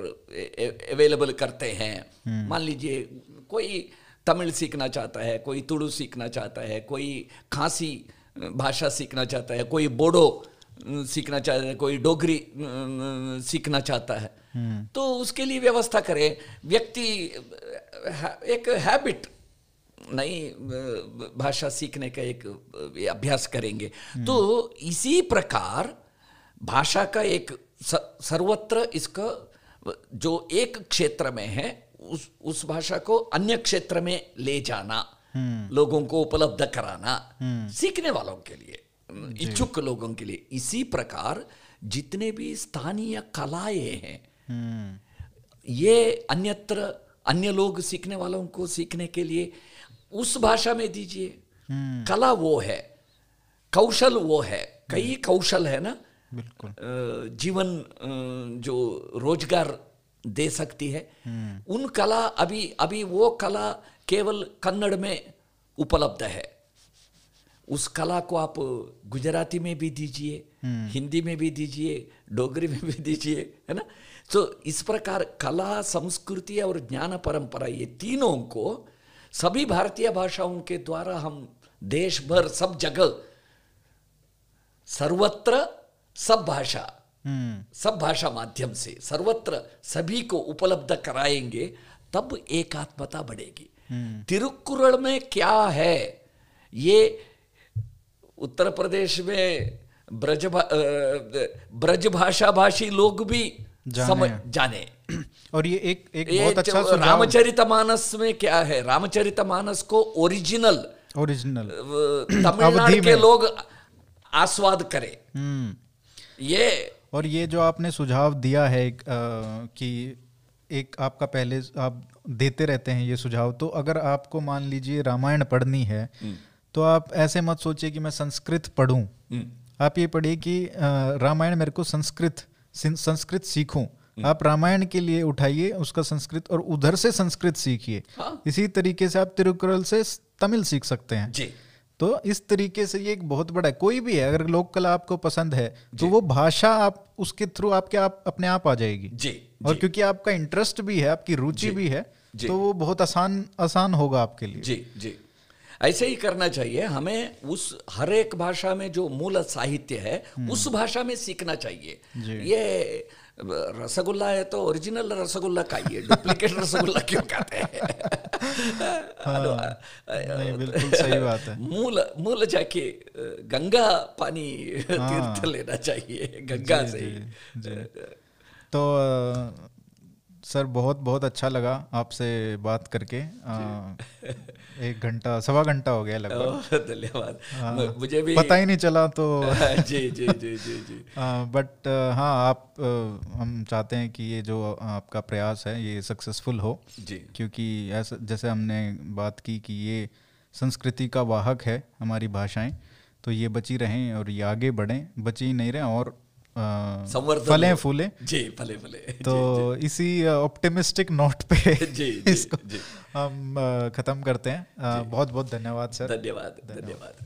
अवेलेबल करते हैं हम्म। मान लीजिए कोई तमिल सीखना चाहता है कोई तुड़ू सीखना चाहता है कोई खांसी भाषा सीखना चाहता है कोई बोडो सीखना चाहता है कोई डोगरी सीखना चाहता है। तो उसके लिए व्यवस्था करें। व्यक्ति एक हैबिट नई भाषा सीखने का एक अभ्यास करेंगे। तो इसी प्रकार भाषा का एक सर्वत्र इसका जो एक क्षेत्र में है उस उस भाषा को अन्य क्षेत्र में ले जाना हम्म। लोगों को उपलब्ध कराना हम्म। सीखने वालों के लिए। इच्छुक लोगों के लिए। इसी प्रकार जितने भी स्थानीय कलाएँ हैं ये अन्यत्र अन्य लोग सीखने वालों को सीखने के लिए उस भाषा में दीजिए। कला वो है कौशल वो है कई कौशल है ना? बिल्कुल। जीवन जो रोज़गार दे सकती है। उन कला अभी अभी वो कला केवल कन्नड़ में उपलब्ध है। उस कला को आप गुजराती में भी दीजिए हिंदी में भी दीजिए डोगरी में भी दीजिए है ना? तो इस प्रकार कला संस्कृति और ज्ञान परंपरा ये तीनों को सभी भारतीय भाषाओं के द्वारा हम देश भर सब जगह सर्वत्र सब भाषा हम्म। सब भाषा माध्यम से सर्वत्र सभी को उपलब्ध कराएँगे तब एकात्मता बढ़ेगी। तिरुकुरल में क्या है? ये उत्तर प्रदेश में ब्रज भा- ब्रज भाषा भाषी लोग भी जाने समझ जाने। और ये एक एक ये बहुत अच्छा रामचरितमानस में क्या है? रामचरितमानस को ओरिजिनल ओरिजिनल। तमिलनाडु के लोग आस्वाद करें। हम्म। ये और ये जो आपने सुझाव दिया है एक, अ, कि एक आपका पहले आप देते रहते हैं ये सुझाव तो अगर आपको मान लीजिए रामायण पढ़नी है तो आप ऐसे मत सोचिए कि मैं संस्कृत पढ़ूं। आप ये पढ़िए कि रामायण मेरे को संस्कृत संस्कृत सीखूं। आप रामायण के लिए उठाइए उसका संस्कृत और उधर से संस्कृत सीखिए। हाँ। इसी तरीके से आप तिरुकुरल से तमिल सीख सकते हैं। जी। तो इस तरीके से ये एक बहुत बड़ा है। कोई भी है अगर लोक कला आपको पसंद है तो वो भाषा आप उसके थ्रू आपके आप अपने आप आ जाएगी। जी और क्योंकि आपका इंटरेस्ट भी है आपकी रुचि भी है तो वो बहुत आसान आसान होगा आपके लिए। जी जी। ऐसे ही करना चाहिए हमें उस हर एक भाषा में जो मूल साहित्य है उस भाषा में सीखना चाहिए। ये रसगुल्ला है तो ओरिजिनल रसगुल्ला खाइए डुप्लीकेट रसगुल्ला क्यों खाते हैं? नहीं बिल्कुल सही बात है। मूल मूल जाके गंगा पानी तीर्थ लेना चाहिए गंगा से ही। तो सर बहुत बहुत अच्छा लगा आपसे बात करके। एक घंटा सवा घंटा हो गया लगभग। धन्यवाद। म- मुझे भी पता ही नहीं चला तो जी जी जी जी जी। बट हाँ आप अ, हम चाहते हैं कि ये जो आपका प्रयास है ये सक्सेसफुल हो। जी। क्योंकि ऐसा जैसे हमने बात की कि ये संस्कृति का वाहक है हमारी भाषाएँ तो ये बची रहें और ये आगे बढ़ें। बची नहीं रहें और संवर्धन फलें हो। फूलें। जी भले भले तो इसी ऑप्टिमिस्टिक नोट पे जी, जी, इसको जी। हम खत्म करते हैं। बहुत बहुत धन्यवाद सर। धन्यवाद। धन्यवाद।